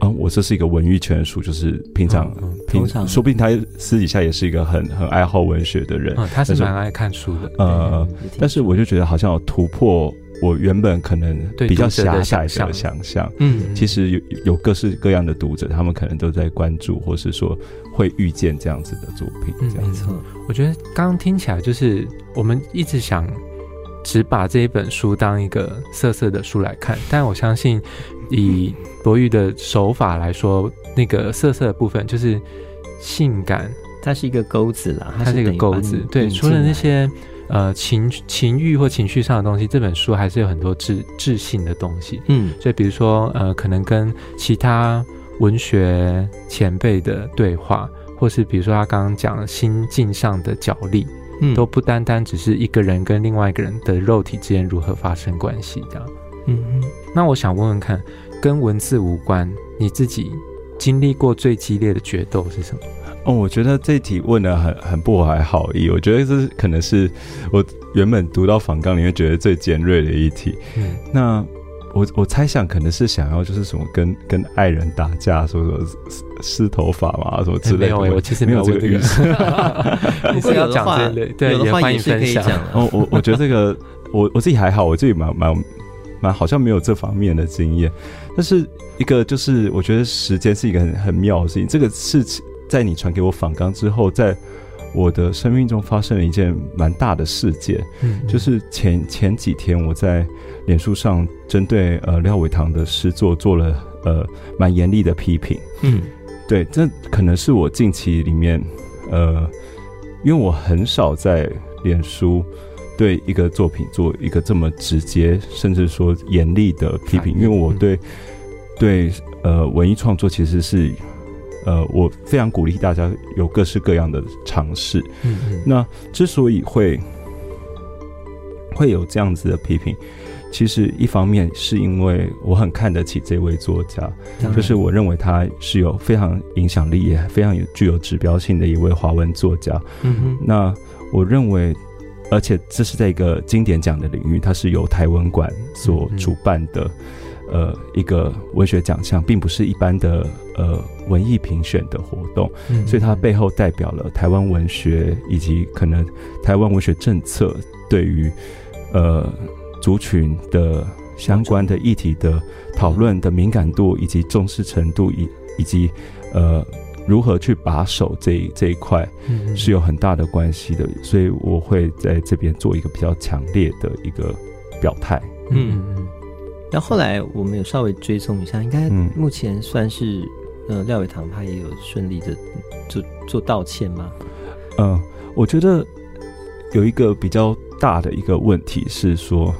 嗯，我这是一个文艺全书，就是平常平常，说不定他私底下也是一个很很爱好文学的人，他是蛮爱看书的，呃，但是我就觉得好像有突破。我原本可能比较狭窄的想象，嗯，其实有有各式各样的读者，他们可能都在关注，或是说会遇见这样子的作品，这样子。没错，我觉得刚刚听起来就是我们一直想只把这一本书当一个色色的书来看，但我相信以博玉的手法来说，那个色色的部分就是性感，它是一个钩子啦，它是一个钩子，对，除了那些。呃，情情欲或情绪上的东西，这本书还是有很多智智性的东西。嗯，所以比如说，呃，可能跟其他文学前辈的对话，或是比如说他刚刚讲的心境上的角力，嗯，都不单单只是一个人跟另外一个人的肉体之间如何发生关系这样。嗯嗯。那我想问问看，跟文字无关，你自己经历过最激烈的决斗是什么？哦，我觉得这题问的很很不怀好意。我觉得这是可能是我原本读到访纲里面觉得最尖锐的一题。嗯，那我我猜想可能是想要就是什么跟跟爱人打架，说什么撕头发嘛，什么之类的。欸、没有，我其实没有这个意思。你是要讲这类，对，也欢迎分享。哦，我我觉得这个我我自己还好，我自己蛮蛮蛮好像没有这方面的经验。但是一个就是我觉得时间是一个很很妙的事情，这个事情。在你传给我访纲之后，在我的生命中发生了一件蛮大的事件，嗯，就是前前几天我在脸书上针对呃廖伟棠的诗作做了呃蛮严厉的批评，嗯，对，这可能是我近期里面呃，因为我很少在脸书对一个作品做一个这么直接甚至说严厉的批评，因为我对对呃文艺创作其实是。呃，我非常鼓励大家有各式各样的尝试。嗯，嗯，那之所以会会有这样子的批评。其实一方面是因为我很看得起这位作家，就是我认为他是有非常影响力，也非常有具有指标性的一位华文作家。嗯哼，那我认为，而且这是在一个经典奖的领域，它是由台文馆所主办的，呃，一个文学奖项，并不是一般的呃文艺评选的活动，所以它背后代表了台湾文学以及可能台湾文学政策对于呃。族群的相关的议题的讨论的敏感度以及重视程度，以以及呃如何去把守这一这一块，是有很大的关系的。所以我会在这边做一个比较强烈的一个表态。嗯嗯。然后后来我们有稍微追踪一下，应该目前算是呃廖伟棠他也有顺利的做做道歉吗？嗯，我觉得有一个比较大的一个问题是说。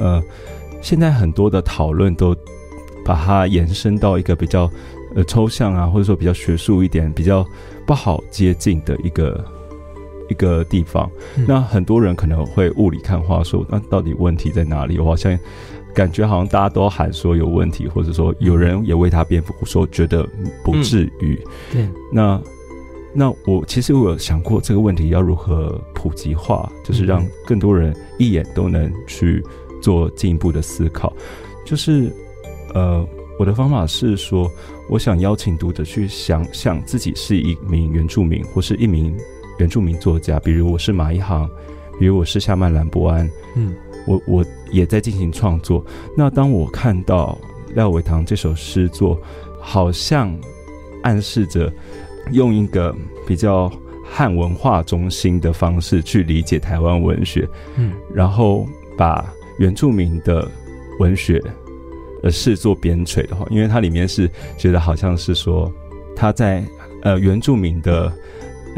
呃，现在很多的讨论都把它延伸到一个比较呃抽象啊，或者说比较学术一点、比较不好接近的一个一个地方。嗯、那很多人可能会雾里看花，说那到底问题在哪里？我好像感觉好像大家都喊说有问题，或者说有人也为他辩护，说觉得不至于。对、嗯，那那我其实我有想过这个问题要如何普及化，就是让更多人一眼都能去。做进一步的思考，就是，呃，我的方法是说，我想邀请读者去想象自己是一名原住民，或是一名原住民作家，比如我是马一航，比如我是夏曼兰博安，嗯，我我也在进行创作。那当我看到廖伟棠这首诗作，好像暗示着用一个比较汉文化中心的方式去理解台湾文学，嗯，然后把。原住民的文学，呃，视作边陲的话，因为它里面是觉得好像是说他在呃原住民的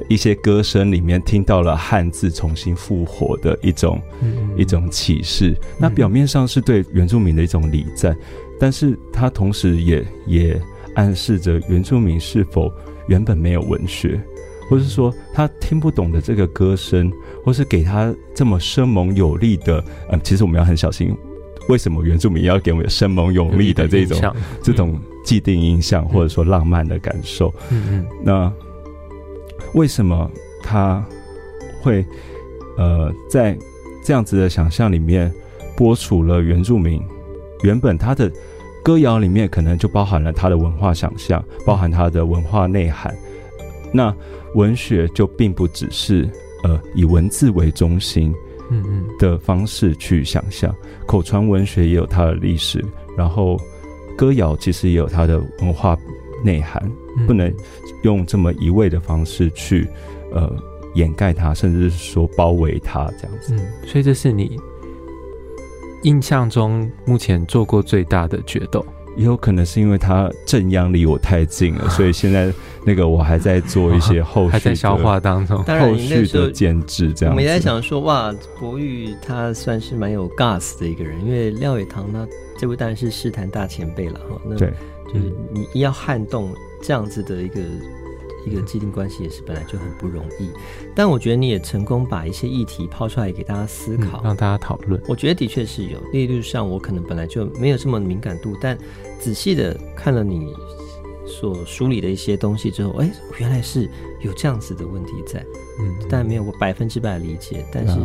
一些歌声里面听到了汉字重新复活的一种、嗯、一种启示。那表面上是对原住民的一种礼赞，但是它同时也也暗示着原住民是否原本没有文学。或是说他听不懂的这个歌声，或是给他这么生猛有力的，嗯，其实我们要很小心，为什么原住民要给我们生猛有力的这种的这种既定印象，或者说浪漫的感受？嗯嗯。那为什么他会呃在这样子的想象里面播出了原住民原本他的歌谣里面可能就包含了他的文化想象，包含他的文化内涵。那文学就并不只是呃以文字为中心，嗯嗯的方式去想象，口传文学也有它的历史，然后歌谣其实也有它的文化内涵，不能用这么一味的方式去呃掩盖它，甚至是说包围它这样子。嗯，所以这是你印象中目前做过最大的决斗。也有可能是因为他正央离我太近了，所以现在那个我还在做一些后续 还在消化当中，后续的建制这样。我们也在想说，哇，博玉他算是蛮有 gas 的一个人，因为廖伟棠呢，这位当然是诗坛大前辈了哈。那对，就是你要撼动这样子的一个。一个既定关系也是本来就很不容易，但我觉得你也成功把一些议题抛出来给大家思考，嗯、让大家讨论。我觉得的确是有，利率上我可能本来就没有这么敏感度，但仔细的看了你所梳理的一些东西之后，哎，原来是有这样子的问题在。嗯，但没有我百分之百理解，但是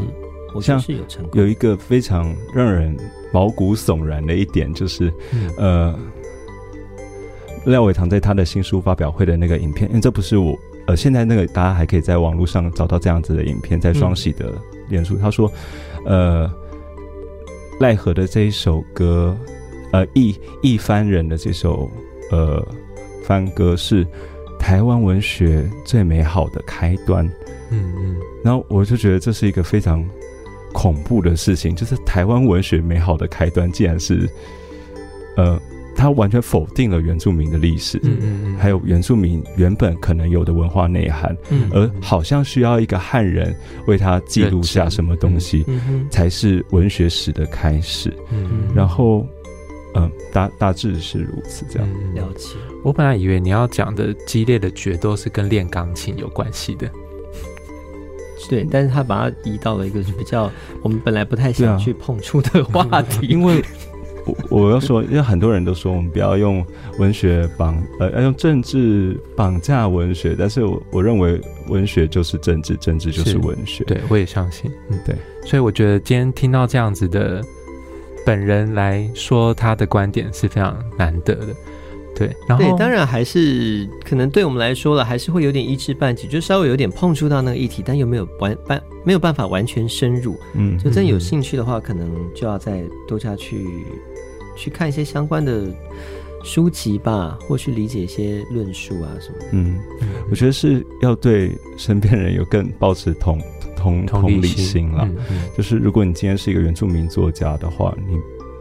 我觉得是有成功。有一个非常让人毛骨悚然的一点就是，嗯、呃。廖伟棠在他的新书发表会的那个影片，因为这不是我，呃，现在那个大家还可以在网络上找到这样子的影片，在双喜的脸书，他说，呃，奈何的这一首歌，呃，一一番人的这首呃番歌是台湾文学最美好的开端，嗯嗯，然后我就觉得这是一个非常恐怖的事情，就是台湾文学美好的开端，竟然是，呃。他完全否定了原住民的历史，嗯嗯嗯，还有原住民原本可能有的文化内涵，嗯，而好像需要一个汉人为他记录下什么东西，才是文学史的开始，嗯，然后，嗯，大大致是如此，这样。了解。我本来以为你要讲的激烈的决斗是跟练钢琴有关系的，对，但是他把它移到了一个比较我们本来不太想去碰触的话题，因为。我我要说，因为很多人都说我们不要用文学绑，呃，要用政治绑架文学，但是我我认为文学就是政治，政治就是文学。对，我也相信。嗯，对。所以我觉得今天听到这样子的本人来说他的观点是非常难得的。对，然后对，当然还是可能对我们来说了，还是会有点一知半解，就稍微有点碰触到那个议题，但又没有完办没有办法完全深入。嗯，就真有兴趣的话，可能就要再多加去。去看一些相关的书籍吧，或去理解一些论述啊什么的。嗯，我觉得是要对身边人有更保持同同同理心啦。嗯嗯、就是如果你今天是一个原住民作家的话，你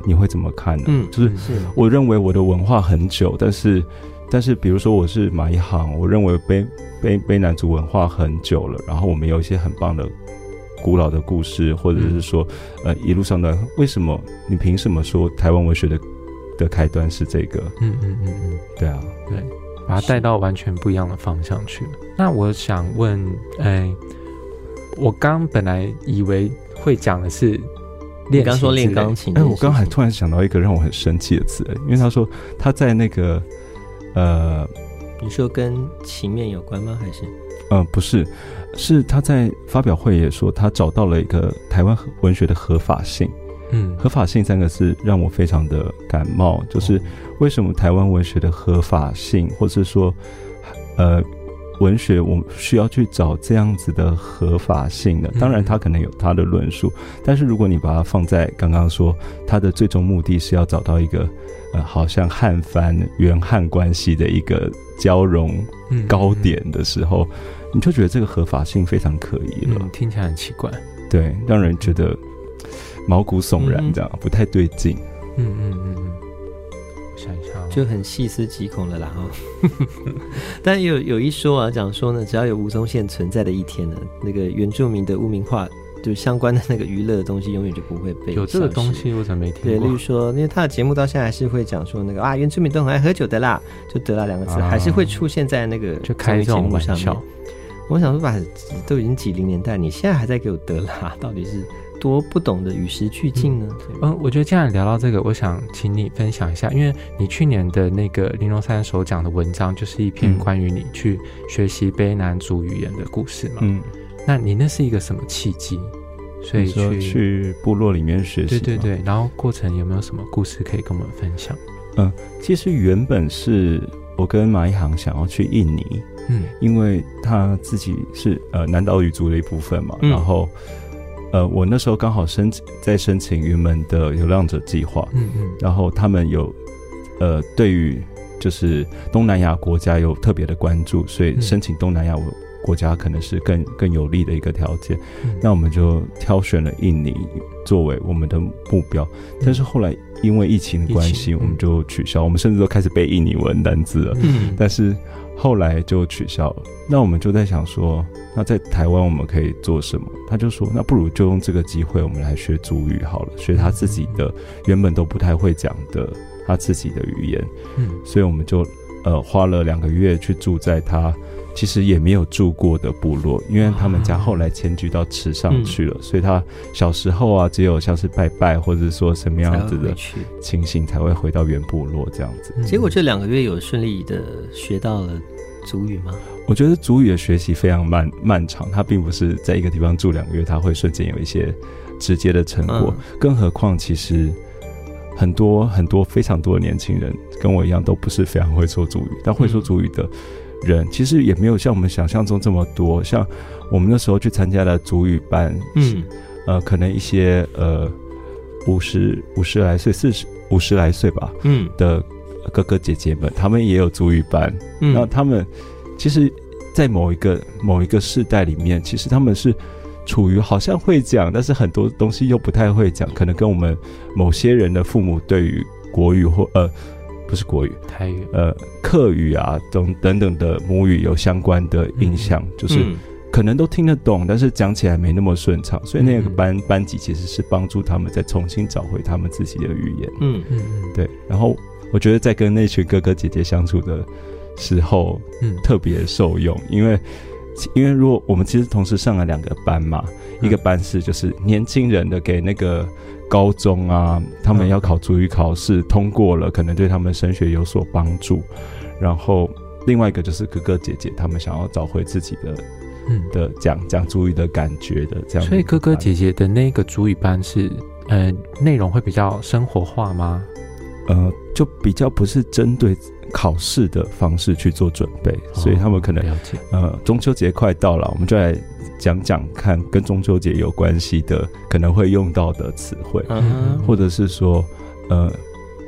你会怎么看呢？嗯，就是我认为我的文化很久，但是但是比如说我是马一航，我认为卑卑卑南族文化很久了，然后我们有一些很棒的。古老的故事，或者是说，呃，一路上的为什么？你凭什么说台湾文学的的开端是这个？嗯嗯嗯嗯，对啊，对，把它带到完全不一样的方向去了。那我想问，哎，我刚本来以为会讲的是练，刚说练钢琴，哎，我刚还突然想到一个让我很生气的词，因为他说他在那个，呃，你说跟情面有关吗？还是？呃，不是。是他在发表会也说，他找到了一个台湾文学的合法性。嗯，合法性三个字让我非常的感冒。就是为什么台湾文学的合法性，或是说，呃，文学我们需要去找这样子的合法性呢？当然，他可能有他的论述，但是如果你把它放在刚刚说，他的最终目的是要找到一个，呃，好像汉番原汉关系的一个交融高点的时候。你就觉得这个合法性非常可疑了，嗯，听起来很奇怪，对，让人觉得毛骨悚然，这样、嗯、不太对劲。嗯嗯嗯嗯，我想一下、哦，就很细思极恐了啦。但有有一说啊，讲说呢，只要有吴宗宪存在的一天呢，那个原住民的污名化，就相关的那个娱乐的东西，永远就不会被有这个东西，我怎么没听过？对，例如说，因为他的节目到现在还是会讲说那个啊，原住民都很爱喝酒的啦，就得啦两个字，啊、还是会出现在那个就开这种玩笑。我想说把，都已经几零年代，你现在还在给我德拉，到底是多不懂得与时俱进呢？嗯，我觉得既然聊到这个，我想请你分享一下，因为你去年的那个林荣三首讲的文章，就是一篇关于你去学习卑南族语言的故事嘛。嗯，那你那是一个什么契机？所以去去部落里面学习？对对对，然后过程有没有什么故事可以跟我们分享？嗯，其实原本是我跟马一航想要去印尼。嗯，因为他自己是呃南岛语族的一部分嘛，嗯、然后呃我那时候刚好申请在申请云门的流浪者计划，嗯嗯，然后他们有呃对于就是东南亚国家有特别的关注，所以申请东南亚国家可能是更更有利的一个条件，嗯、那我们就挑选了印尼作为我们的目标，但是后来因为疫情的关系，我们就取消，我们甚至都开始背印尼文单字了，嗯，但是。后来就取消了。那我们就在想说，那在台湾我们可以做什么？他就说，那不如就用这个机会，我们来学祖语好了，学他自己的原本都不太会讲的他自己的语言。嗯，所以我们就呃花了两个月去住在他。其实也没有住过的部落，因为他们家后来迁居到池上去了，所以他小时候啊，只有像是拜拜或者说什么样子的情形才会回到原部落这样子。结果这两个月有顺利的学到了族语吗？我觉得族语的学习非常漫漫长，它并不是在一个地方住两个月，它会瞬间有一些直接的成果。嗯、更何况，其实很多很多非常多的年轻人跟我一样，都不是非常会说主语，但会说主语的。嗯人其实也没有像我们想象中这么多，像我们那时候去参加了主语班，嗯，呃，可能一些呃五十五十来岁、四十五十来岁吧，嗯。的哥哥姐姐们，他们也有主语班，嗯，然后他们其实，在某一个某一个世代里面，其实他们是处于好像会讲，但是很多东西又不太会讲，可能跟我们某些人的父母对于国语或呃。不是国语，台语，呃，客语啊，等等等的母语有相关的印象，嗯、就是可能都听得懂，但是讲起来没那么顺畅，所以那个班、嗯、班级其实是帮助他们再重新找回他们自己的语言。嗯嗯嗯，对。然后我觉得在跟那群哥哥姐姐相处的时候，嗯，特别受用，因为因为如果我们其实同时上了两个班嘛，嗯、一个班是就是年轻人的，给那个高中啊，他们要考主语考试通过了，可能对他们升学有所帮助。然后另外一个就是哥哥姐姐，他们想要找回自己的嗯的讲讲主语的感觉的这样。所以哥哥姐姐的那个主语班是呃内容会比较生活化吗？呃，就比较不是针对。考试的方式去做准备，所以他们可能、哦、了解。呃，中秋节快到了，我们就来讲讲看跟中秋节有关系的可能会用到的词汇，嗯，或者是说，呃，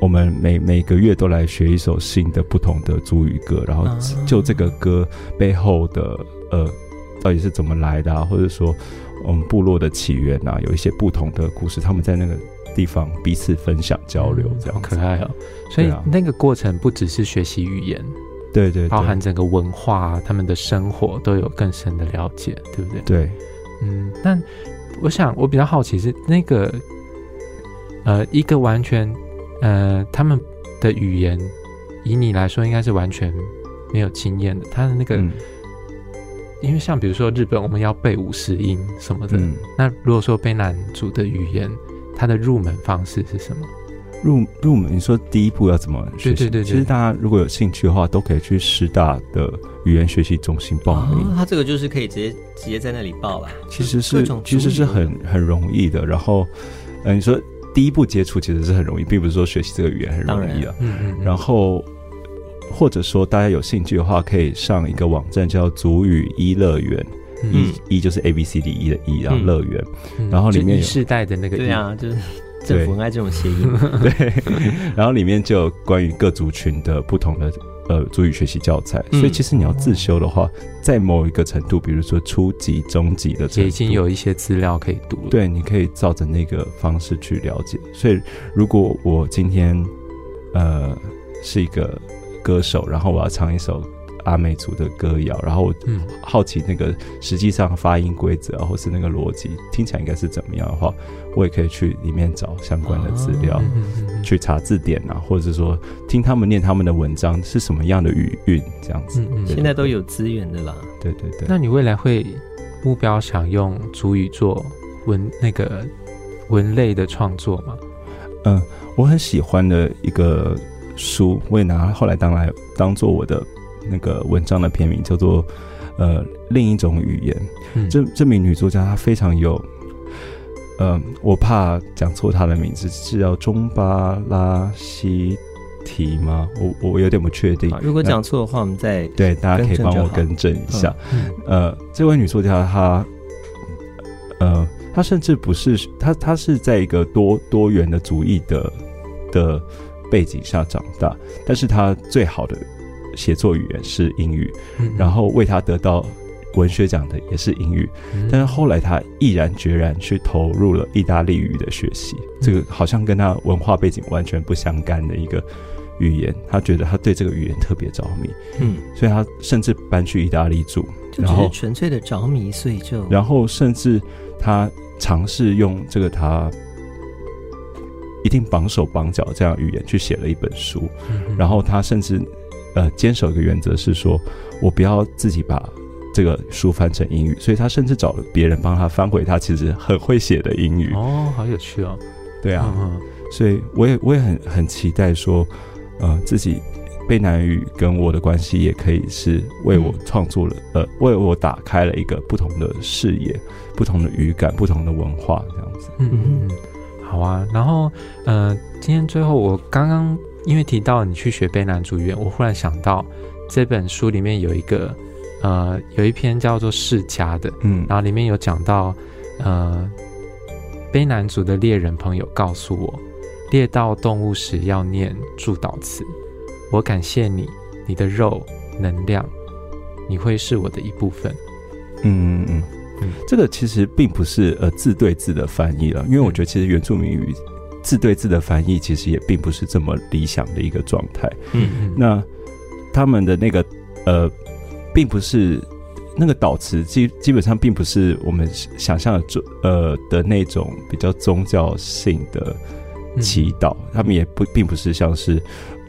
我们每每个月都来学一首新的不同的族语歌，然后就这个歌背后的呃，到底是怎么来的啊，或者说我们部落的起源啊，有一些不同的故事，他们在那个。地方彼此分享交流，这样、嗯、可爱哦。所以那个过程不只是学习语言，对，对对，包含整个文化，他们的生活都有更深的了解，对不对？对，嗯。但我想，我比较好奇是那个，呃，一个完全，呃，他们的语言，以你来说，应该是完全没有经验的。他的那个，嗯、因为像比如说日本，我们要背五十音什么的。嗯、那如果说卑南族的语言，它的入门方式是什么？入入门，你说第一步要怎么学习？对对对，其实大家如果有兴趣的话，都可以去师大的语言学习中心报名。他、哦、这个就是可以直接直接在那里报了。其实是其实是很很容易的。然后，呃，你说第一步接触其实是很容易，并不是说学习这个语言很容易啊。嗯嗯。然后，或者说大家有兴趣的话，可以上一个网站叫足语一乐园。一一就是 A B C D E 的 E，然后乐园，然后里面有世代的那个对啊，就是政府很爱这种谐音，对。然后里面就有关于各族群的不同的呃族语学习教材，所以其实你要自修的话，在某一个程度，比如说初级、中级的，也已经有一些资料可以读了。对，你可以照着那个方式去了解。所以如果我今天呃是一个歌手，然后我要唱一首。阿美族的歌谣，然后嗯，好奇那个实际上发音规则或是那个逻辑听起来应该是怎么样的话，我也可以去里面找相关的资料，哦、去查字典啊，或者是说听他们念他们的文章是什么样的语韵这样子。嗯嗯，现在都有资源的啦。对对对。那你未来会目标想用主语做文那个文类的创作吗？嗯，我很喜欢的一个书，我也拿后来当来当做我的。那个文章的片名叫做“呃，另一种语言”嗯。这这名女作家她非常有，呃，我怕讲错她的名字，是叫中巴拉西提吗？我我有点不确定。如果讲错的话，我们再对大家可以帮我更正一下。嗯嗯、呃，这位女作家她，呃，她甚至不是她，她是在一个多多元的族裔的的背景下长大，但是她最好的。写作语言是英语，然后为他得到文学奖的也是英语，嗯、但是后来他毅然决然去投入了意大利语的学习，嗯、这个好像跟他文化背景完全不相干的一个语言，他觉得他对这个语言特别着迷，嗯，所以他甚至搬去意大利住，就只是纯粹的着迷，所以就然后甚至他尝试用这个他一定绑手绑脚这样语言去写了一本书，然后他甚至。呃，坚守一个原则是说，我不要自己把这个书翻成英语，所以他甚至找了别人帮他翻回他其实很会写的英语。哦，好有趣哦。对啊，嗯、所以我也我也很很期待说，呃，自己卑南语跟我的关系也可以是为我创作了，嗯、呃，为我打开了一个不同的视野、不同的语感、不同的文化这样子。嗯嗯，好啊。然后，呃，今天最后我刚刚。因为提到你去学卑南族语言，我忽然想到这本书里面有一个，呃，有一篇叫做《世家》的，嗯，然后里面有讲到，呃，卑南族的猎人朋友告诉我，猎到动物时要念祝祷词，我感谢你，你的肉能量，你会是我的一部分。嗯嗯嗯，嗯这个其实并不是呃字对字的翻译了，因为我觉得其实原住民语。字对字的翻译其实也并不是这么理想的一个状态。嗯嗯，那他们的那个呃，并不是那个导词基基本上并不是我们想象的宗呃的那种比较宗教性的祈祷，嗯、他们也不并不是像是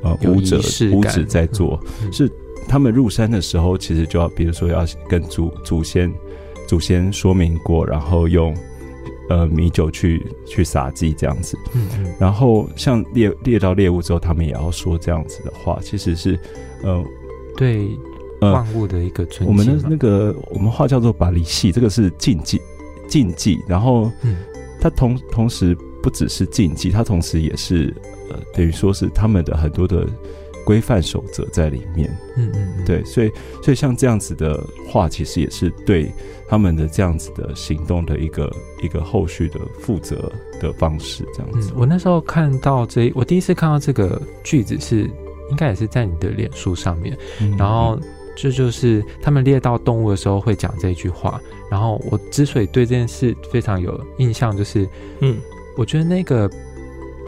呃舞者舞者在做，嗯、是他们入山的时候，其实就要，比如说要跟祖祖先祖先说明过，然后用呃米酒去去撒祭这样子。嗯嗯。然后像猎猎到猎物之后，他们也要说这样子的话，其实是呃对万物的一个尊敬。我们的那个我们话叫做把离戏，这个是禁忌禁忌。然后，嗯，它同同时不只是禁忌，它同时也是呃等于说是他们的很多的。规范守则在里面，嗯嗯，嗯，对，所以所以像这样子的话，其实也是对他们的这样子的行动的一个一个后续的负责的方式，这样子。嗯，我那时候看到这，我第一次看到这个句子是，应该也是在你的脸书上面，嗯，然后这就是他们猎到动物的时候会讲这句话。然后我之所以对这件事非常有印象，就是，嗯，我觉得那个。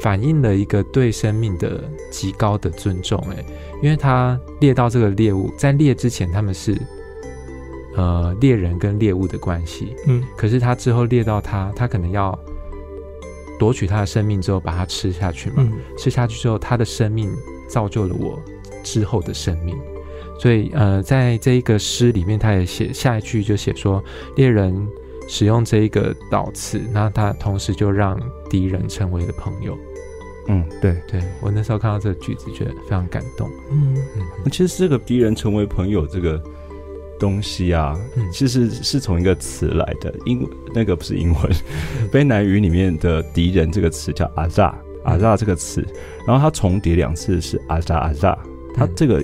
反映了一个对生命的极高的尊重，哎，因为他猎到这个猎物，在猎之前他们是呃猎人跟猎物的关系，嗯，可是他之后猎到他，他可能要夺取他的生命之后把它吃下去嘛，嗯，吃下去之后他的生命造就了我之后的生命，所以呃在这一个诗里面，他也写下一句就写说猎人。使用这一个导词，那他同时就让敌人成为了朋友。嗯，对，对我那时候看到这个句子，觉得非常感动。嗯。嗯，那其实这个敌人成为朋友这个东西啊，嗯、其实是从一个词来的，英那个不是英文，卑南语里面的敌人这个词叫阿扎阿扎这个词，然后它重叠两次是阿扎阿扎，它这个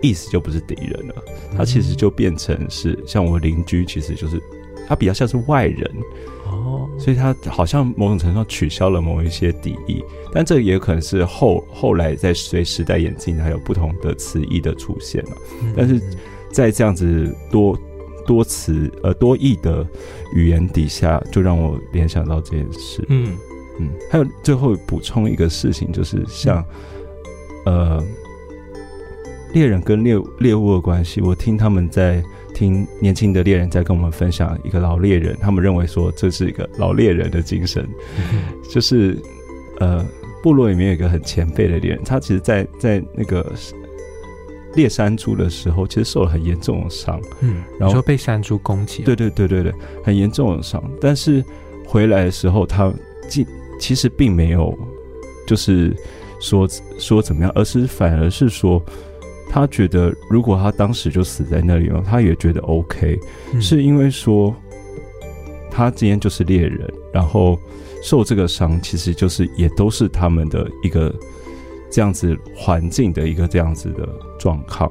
意思就不是敌人了，它其实就变成是像我邻居，其实就是。他比较像是外人哦，所以他好像某种程度上取消了某一些敌意，但这个也可能是后后来在随时代演进，还有不同的词义的出现了。但是在这样子多多词呃多义的语言底下，就让我联想到这件事。嗯嗯，还有最后补充一个事情，就是像呃猎人跟猎猎物的关系，我听他们在。听年轻的猎人在跟我们分享一个老猎人，他们认为说这是一个老猎人的精神，嗯、就是呃，部落里面有一个很前辈的猎人，他其实在，在在那个猎山猪的时候，其实受了很严重的伤，嗯，然后被山猪攻击，对对对对对，很严重的伤，但是回来的时候，他其其实并没有就是说说怎么样，而是反而是说。他觉得，如果他当时就死在那里了，他也觉得 OK，嗯，是因为说他今天就是猎人，然后受这个伤，其实就是也都是他们的一个这样子环境的一个这样子的状况，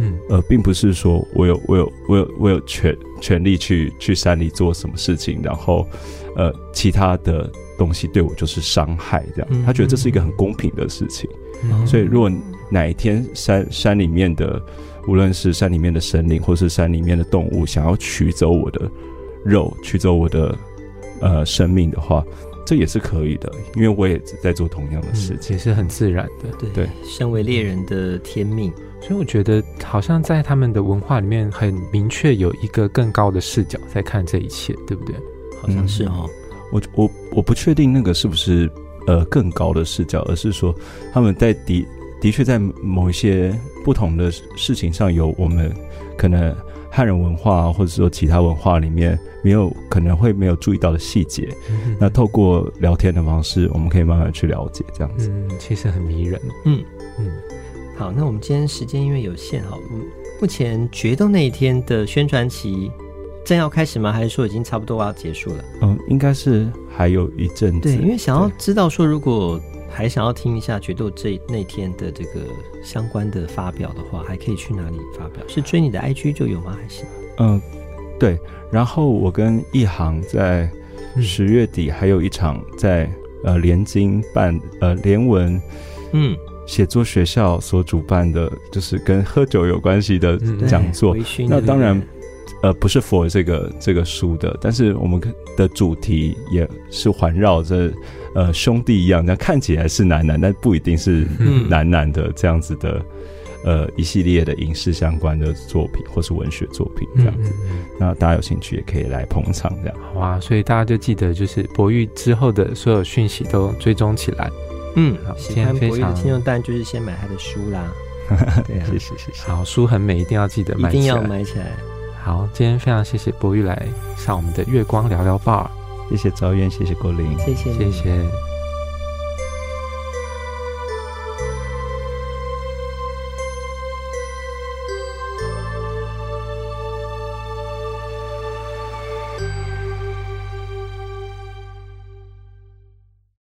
嗯，呃，并不是说我有我有我有我有权权利去去山里做什么事情，然后呃，其他的东西对我就是伤害这样，他觉得这是一个很公平的事情，嗯，所以如果。哪一天山山里面的，无论是山里面的神灵，或是山里面的动物，想要取走我的肉，取走我的呃生命的话，这也是可以的，因为我也在做同样的事情，也是很自然的。对，对，身为猎人的天命，所以我觉得好像在他们的文化里面，很明确有一个更高的视角在看这一切，对不对？好像是哦。我我我不确定那个是不是呃更高的视角，而是说他们在敌。的确，在某一些不同的事情上，有我们可能汉人文化或者说其他文化里面没有可能会没有注意到的细节。嗯、那透过聊天的方式，我们可以慢慢去了解这样子。嗯，其实很迷人。嗯嗯。好，那我们今天时间因为有限，好，目前决斗那一天的宣传期正要开始吗？还是说已经差不多要结束了？嗯，应该是还有一阵子。对，因为想要知道说如果。还想要听一下决斗这那天的这个相关的发表的话，还可以去哪里发表？是追你的 IG 就有吗？还是？嗯，对。然后我跟一航在十月底还有一场在呃联经办呃联文嗯写作学校所主办的，就是跟喝酒有关系的讲座。那当然。呃，不是 for 这个这个书的，但是我们的主题也是环绕着呃兄弟一样，那看起来是男男，但不一定是男男的这样子的。呃，一系列的影视相关的作品，或是文学作品这样子，那大家有兴趣也可以来捧场这样。好啊，所以大家就记得，就是博玉之后的所有讯息都追踪起来。嗯，好，喜欢博玉的听众当然就是先买他的书啦。对、啊，谢谢谢谢。好，书很美，一定要记得买起，一定要买起来。好，今天非常谢谢博玉来上我们的月光聊聊吧。谢谢赵远，谢谢郭林，谢谢，谢谢。